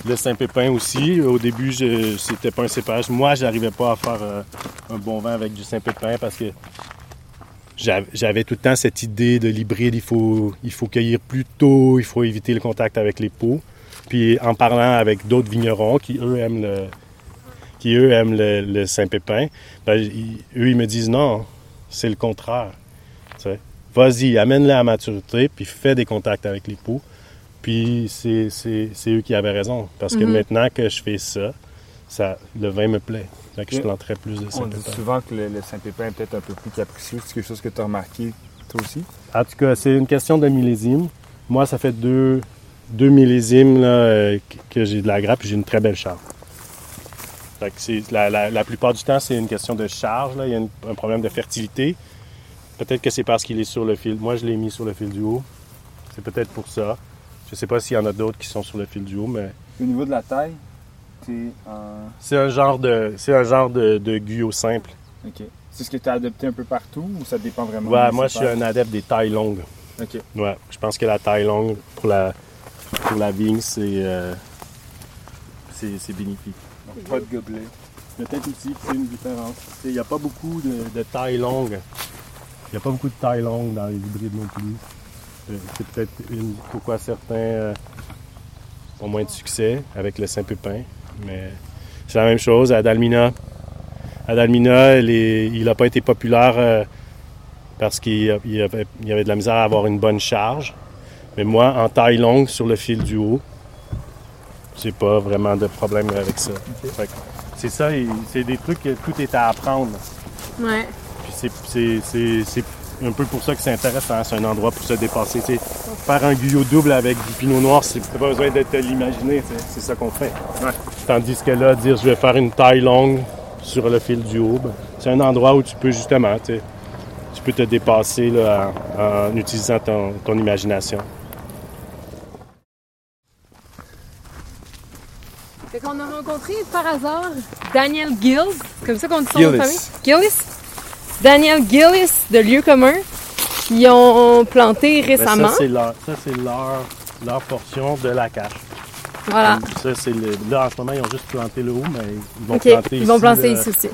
le Saint-Pépin aussi, au début, c'était pas un cépage. Moi, j'arrivais pas à faire euh, un bon vin avec du Saint-Pépin parce que j'avais tout le temps cette idée de l'hybride, il faut, il faut cueillir plus tôt, il faut éviter le contact avec les pots. Puis en parlant avec d'autres vignerons qui, eux, aiment le, qui, eux, aiment le, Saint-Pépin, ben, eux, ils me disent non, c'est le contraire. Vas-y, amène-le à maturité, puis fais des contacts avec les pots. Puis c'est, c'est, c'est eux qui avaient raison. Parce que Mhm. maintenant que je fais ça, ça le vin me plaît. Fait que je Ok. planterais plus de On dit Saint-Pépin. souvent que le, le Saint-Pépin est peut-être un peu plus capricieux. C'est quelque chose que tu as remarqué, toi aussi? En tout cas, c'est une question de millésime. Moi, ça fait deux, deux millésimes là, euh, que- que j'ai de la grappe et j'ai une très belle charge. Fait que c'est, la, la- la plupart du temps, c'est une question de charge. Là. Il y a une- un problème de fertilité. Peut-être que c'est parce qu'il est sur le fil. Moi, je l'ai mis sur le fil du haut. C'est peut-être pour ça. Je sais pas s'il y en a d'autres qui sont sur le fil du haut, mais Au niveau de la taille, tu en. c'est un genre de, c'est un genre de, de guyot simple. OK. C'est ce que tu as adopté un peu partout ou ça dépend vraiment Ouais, moi, je suis un adepte des tailles longues. OK. Ouais, je pense que la taille longue pour la, pour la vigne, c'est, euh, c'est, bénéfique. Donc, pas de gobelet. Peut-être aussi, c'est une différence. Il n'y a pas beaucoup de, de taille longue. Il n'y a pas beaucoup de taille longue dans les hybrides non plus. C'est peut-être une pourquoi certains euh, ont moins de succès avec le Saint-Pépin. Mais c'est la même chose. Adalmina, Adalmina, elle est- il n'a pas été populaire euh, parce qu'il a- il avait, il avait de la misère à avoir une bonne charge. Mais moi, en taille longue sur le fil du haut, j'ai pas vraiment de problème avec ça. C'est ça, c'est des trucs que tout est à apprendre. Ouais. Puis c'est- c'est- c'est c'est un peu pour ça que c'est intéressant. C'est un endroit pour se dépasser. faire un guyot double avec du pinot noir, c'est t'as pas besoin de te l'imaginer. C'est ça qu'on fait. Tandis que là, dire je vais faire une taille longue sur le fil du haut, ben, c'est un endroit où tu peux justement, tu peux te dépasser là, en, en utilisant ton, ton imagination. Fait qu'on a rencontré par hasard Daniel Gills, c'est comme ça qu'on dit son nom de Gillis. famille? Gillis. Daniel Gillis de Lieu commun qui ont planté Mais récemment. ça, c'est leur, ça, c'est leur, leur portion de la cache. voilà. Ça, c'est le- là, en ce moment, ils ont juste planté le haut, mais ils vont OK, planter ils vont ici, planter là, ici aussi.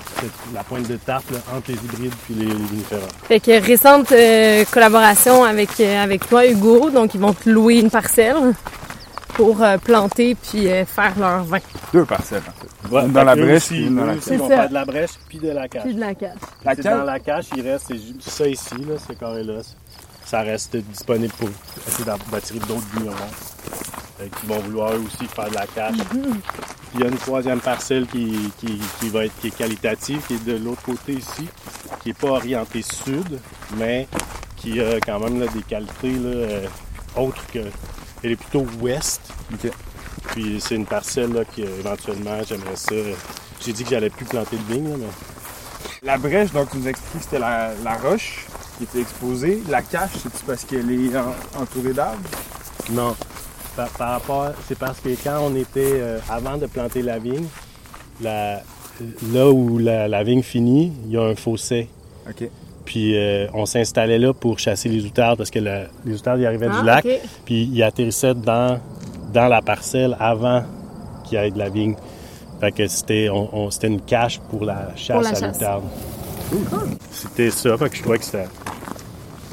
la pointe de tarte là, entre les hybrides puis les, les vinifera. Fait que récente euh, collaboration avec, euh, avec toi, Hugo. Donc, ils vont te louer une parcelle pour euh, planter puis euh, faire leur vin. Deux parcelles, en fait. Ouais, Une dans la brèche, aussi, puis une dans la Ils vont faire de la brèche puis de la cache. Puis de la cache. La dans la cache, il reste ça ici, là, ce carré-là. Ça reste disponible pour essayer d'en- d'attirer d'autres vignerons. Fait qu'ils vont vouloir eux aussi faire de la cache. Puis il y a une troisième parcelle qui, qui, qui va être qui est qualitative, qui est de l'autre côté ici, qui n'est pas orientée sud, mais qui a quand même là, des qualités là, euh, autres que. Elle est plutôt ouest. Ok. Puis c'est une parcelle là, qui euh, éventuellement j'aimerais ça. euh, J'ai dit que j'allais plus planter de vigne, là, mais La brèche, donc tu nous expliques que c'était la, la roche qui était exposée. La cache, c'est-tu parce qu'elle est en- entourée d'arbres? Non. Par, par rapport, c'est parce que quand on était, euh, avant de planter la vigne, la- là où la, la vigne finit, il y a un fossé. OK. Puis euh, on s'installait là pour chasser les outardes parce que les outardes ils arrivaient Ah, du lac, ok. puis ils atterrissaient dans, dans la parcelle avant qu'il y ait de la vigne. Fait que c'était, on, on- c'était une cache pour la chasse la à l'outarde. C'était ça, fait que je trouvais que c'était,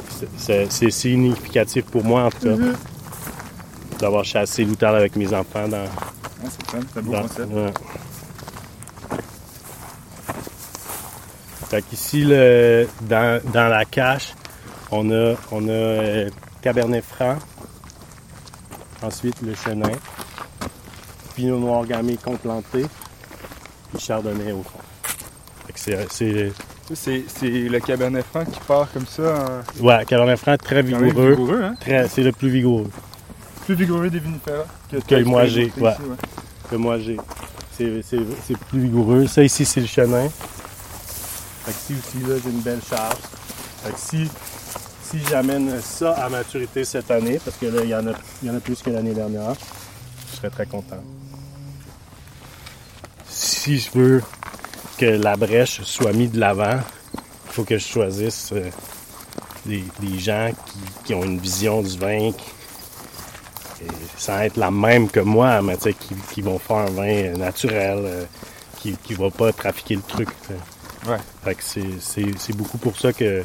c'est- c'est, c'est significatif pour moi en tout cas Mm-hmm. d'avoir chassé l'outarde avec mes enfants dans, Ouais, c'est fun, c'est un beau dans- concept. ouais. Fait qu'ici, le, dans, dans la cache, on a, on a euh, Cabernet Franc, ensuite le Chenin, Pinot Noir gamay complanté, puis Chardonnay au fond. Fait que c'est, c'est, c'est, c'est le Cabernet Franc qui part comme ça. En... ouais, Cabernet Franc très vigoureux, vigoureux, hein? très, c'est le plus vigoureux Plus vigoureux des vinifera que, Que moi, que- j'ai, ici, ouais. que moi j'ai. C'est, c'est, c'est plus vigoureux. Ça ici, c'est le chenin. Fait que ici aussi, là, j'ai une belle charge. Fait que si, si j'amène ça à maturité cette année, parce que là, il y en a, y en a plus que l'année dernière, je serais très content. Si je veux que la brèche soit mise de l'avant, il faut que je choisisse euh, des, gens qui, ont une vision du vin, qui- et sans être la même que moi, mais qui, qui vont faire un vin naturel, euh, qui ne va pas trafiquer le truc. Ouais. Fait que c'est, c'est, c'est beaucoup pour ça que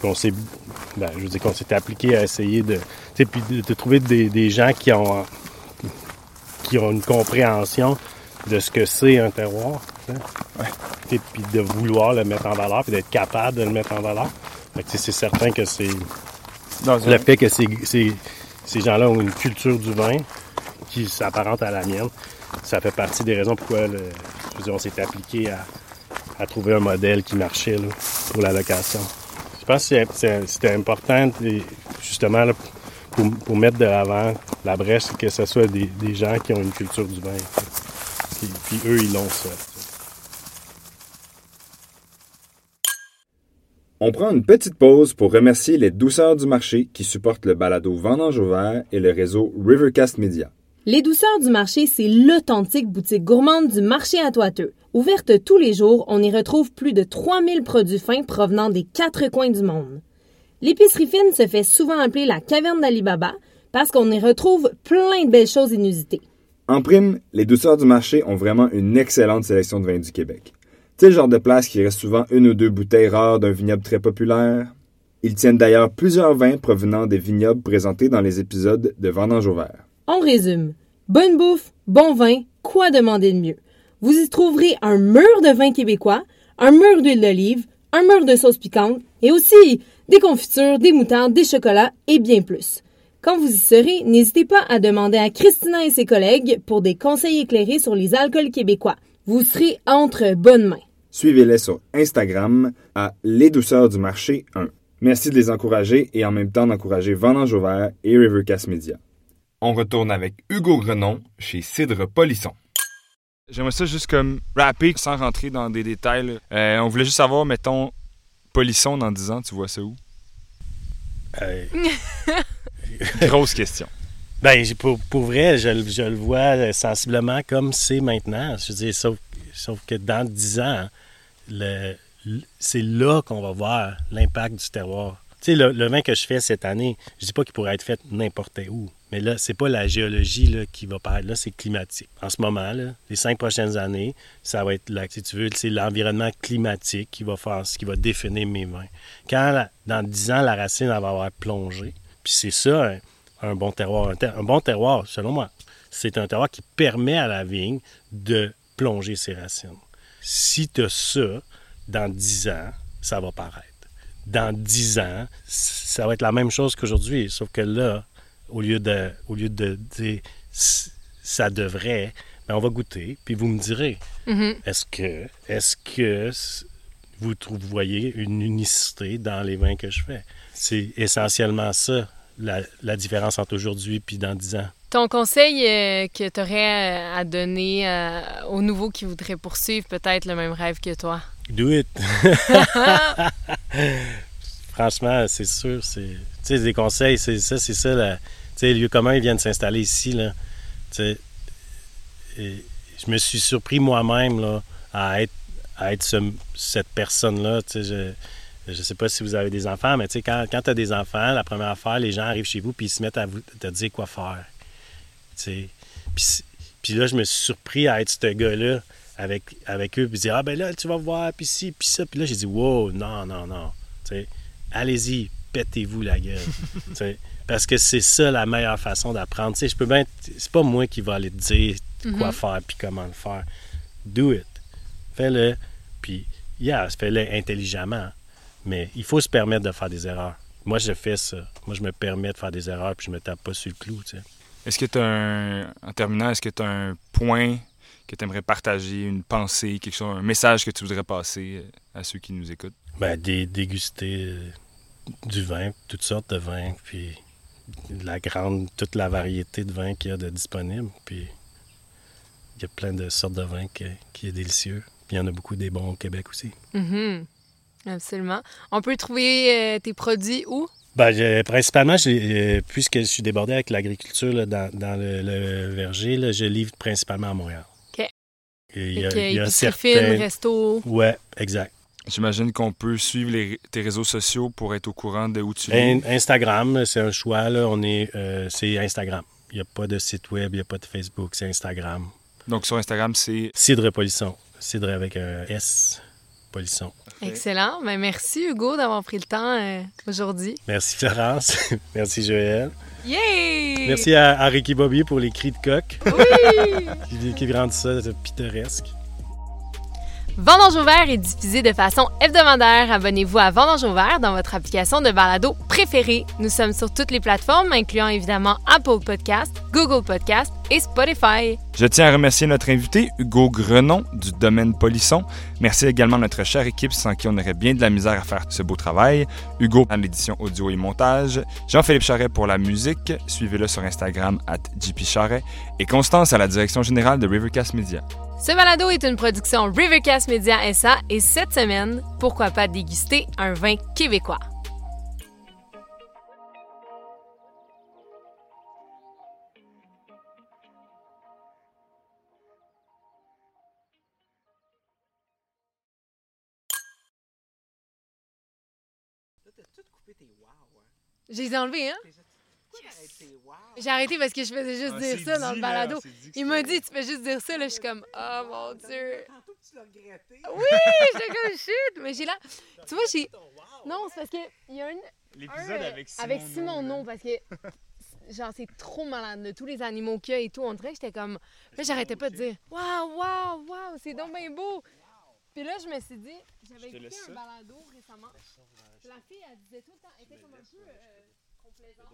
qu'on s'est ben, je veux dire qu'on s'est appliqué à essayer de tu sais, puis de, de trouver des, des gens qui ont qui ont une compréhension de ce que c'est un terroir. Et puis de vouloir le mettre en valeur, puis d'être capable de le mettre en valeur. C'est certain que c'est le fait que ces, ces, ces gens-là ont une culture du vin qui s'apparente à la mienne, ça fait partie des raisons pourquoi le, je veux dire, on s'est appliqué à, à trouver un modèle qui marchait là, pour la location. Je pense que c'était important, justement, là, pour, pour mettre de l'avant la brèche, que ce soit des, des gens qui ont une culture du vin. Puis, puis eux, ils l'ont ça. On prend une petite pause pour remercier les douceurs du marché qui supportent le balado Vendange ouvert et le réseau Rivercast Media. Les douceurs du marché, c'est l'authentique boutique gourmande du marché à Toiteux. Ouverte tous les jours, on y retrouve plus de 3000 produits fins provenant des quatre coins du monde. L'épicerie fine se fait souvent appeler la caverne d'Alibaba parce qu'on y retrouve plein de belles choses inusitées. En prime, les douceurs du marché ont vraiment une excellente sélection de vins du Québec. C'est le genre de place qui reste souvent une ou deux bouteilles rares d'un vignoble très populaire? Ils tiennent d'ailleurs plusieurs vins provenant des vignobles présentés dans les épisodes de Vendange au vert. On résume. Bonne bouffe, bon vin, quoi demander de mieux? Vous y trouverez un mur de vin québécois, un mur d'huile d'olive, un mur de sauce piquante et aussi des confitures, des moutardes, des chocolats et bien plus. Quand vous y serez, n'hésitez pas à demander à Christina et ses collègues pour des conseils éclairés sur les alcools québécois. Vous serez entre bonnes mains. Suivez-les sur Instagram à Les Douceurs du Marché 1. Merci de les encourager et en même temps d'encourager Vendange au vert et Rivercast Media. On retourne avec Hugo Grenon chez Cidre Polisson. J'aimerais ça juste comme rapper sans rentrer dans des détails. Euh, on voulait juste savoir, mettons, Polisson dans 10 ans, tu vois ça où? Euh, Grosse question. Ben, pour, pour vrai, je, le- je le vois euh, sensiblement comme c'est maintenant. Je veux dire, sauf, sauf que dans 10 ans, le- le- c'est là qu'on va voir l'impact du terroir. Tu sais, le, le vin que je fais cette année, je dis pas qu'il pourrait être fait n'importe où. Mais là, c'est pas la géologie là, qui va paraître. Là, c'est climatique. En ce moment, les cinq prochaines années, ça va être, là, si tu veux, c'est l'environnement climatique qui va faire qui va définir mes vins. Quand, dans 10 ans, la racine va avoir plongé, puis c'est ça, un, un bon terroir. Un, un bon terroir, selon moi, c'est un terroir qui permet à la vigne de plonger ses racines. Si tu as ça, dans 10 ans, ça va paraître. Dans 10 ans, ça va être la même chose qu'aujourd'hui, sauf que là, au lieu de, au lieu de dire ça devrait, ben on va goûter, puis vous me direz, est-ce que, est-ce que vous, trou- vous voyez une unicité dans les vins que je fais? C'est essentiellement ça, la, la différence entre aujourd'hui puis dans 10 ans. Ton conseil euh, que tu aurais à donner euh, aux nouveaux qui voudraient poursuivre peut-être le même rêve que toi? Do it! Franchement, c'est sûr, c'est. Tu sais, des conseils, c'est ça, c'est ça. la- les lieux communs, ils viennent s'installer ici, là. Et je me suis surpris moi-même, là, à être, à être ce- cette personne-là. Je. Je sais pas si vous avez des enfants, mais quand, quand tu as des enfants, la première affaire, les gens arrivent chez vous puis ils se mettent à vous te dire quoi faire. Puis, là, je me suis surpris à être ce gars-là avec, avec eux, puis dire Ah, ben là, tu vas voir, puis ci, puis ça. Puis là, j'ai dit Wow, non, non, non. Allez-y, pétez-vous la gueule. Parce que c'est ça la meilleure façon d'apprendre. Tu sais, je peux bien. C'est pas moi qui va aller te dire quoi faire puis comment le faire. Do it. Fais-le. Puis, yeah, fais-le intelligemment. Mais il faut se permettre de faire des erreurs. Moi, je fais ça. Moi, je me permets de faire des erreurs puis je me tape pas sur le clou, tu sais. Est-ce que tu as un. En terminant, est-ce que tu as un point que tu aimerais partager, une pensée, quelque chose, un message que tu voudrais passer euh, à ceux qui nous écoutent? Ben, dé- déguster euh, du vin, toutes sortes de vins, puis la grande, toute la variété de vins qu'il y a de disponible. Puis il y a plein de sortes de vins qui, qui est délicieux. Puis il y en a beaucoup des bons au Québec aussi. Mhm. Absolument. On peut trouver euh, tes produits où? Ben, je- principalement, euh, puisque je suis débordé avec l'agriculture dans, dans le, le verger, là, je livre principalement à Montréal. OK. Et il y a, il y a certains- fine, resto. Ouais, exact. J'imagine qu'on peut suivre les- tes réseaux sociaux pour être au courant de où tu es. Instagram, c'est un choix. Là. On est, euh, c'est Instagram. Il n'y a pas de site web, il n'y a pas de Facebook, c'est Instagram. Donc sur Instagram, c'est Cidre Polisson. Cidre avec un S. Polisson. Excellent. Ben, merci, Hugo, d'avoir pris le temps euh, aujourd'hui. Merci Florence. Merci Joël. Yay! Merci à, à Ricky Bobby pour les cris de coq Oui! qui, qui rendent ça pittoresque. Vendange au vert est diffusé de façon hebdomadaire. Abonnez-vous à Vendange au vert dans votre application de balado préférée. Nous sommes sur toutes les plateformes, incluant évidemment Apple Podcast, Google Podcast et Spotify. Je tiens à remercier notre invité, Hugo Grenon, du domaine Polisson. Merci également à notre chère équipe sans qui on aurait bien de la misère à faire ce beau travail. Hugo à l'édition audio et montage. Jean-Philippe Charret pour la musique. Suivez-le sur Instagram, at JP Charret. Et Constance à la direction générale de Rivercast Media. Ce balado est une production Rivercast Media SA et cette semaine, pourquoi pas déguster un vin québécois? J'ai enlevé, hein? J'ai arrêté parce que je faisais juste Ah, dire ça dans le balado. Il m'a dit, tu fais juste dire ça, là. Je suis comme, oh mon Dieu. Tantôt que tu l'as regretté. Oui, j'étais comme shit. Mais j'ai là. Tu vois, j'ai. Non, c'est parce qu'il y a une. L'épisode avec Simon. avec Simon. Non, parce que. Genre, c'est trop malade, là. Tous les animaux qu'il y a et tout. On dirait que j'étais comme. Là, j'arrêtais pas de dire, waouh, waouh, waouh, c'est donc bien beau. Puis là, je me suis dit, j'avais écouté un ça. balado récemment. La fille, elle disait tout le temps, elle était comme un peu euh, complaisante,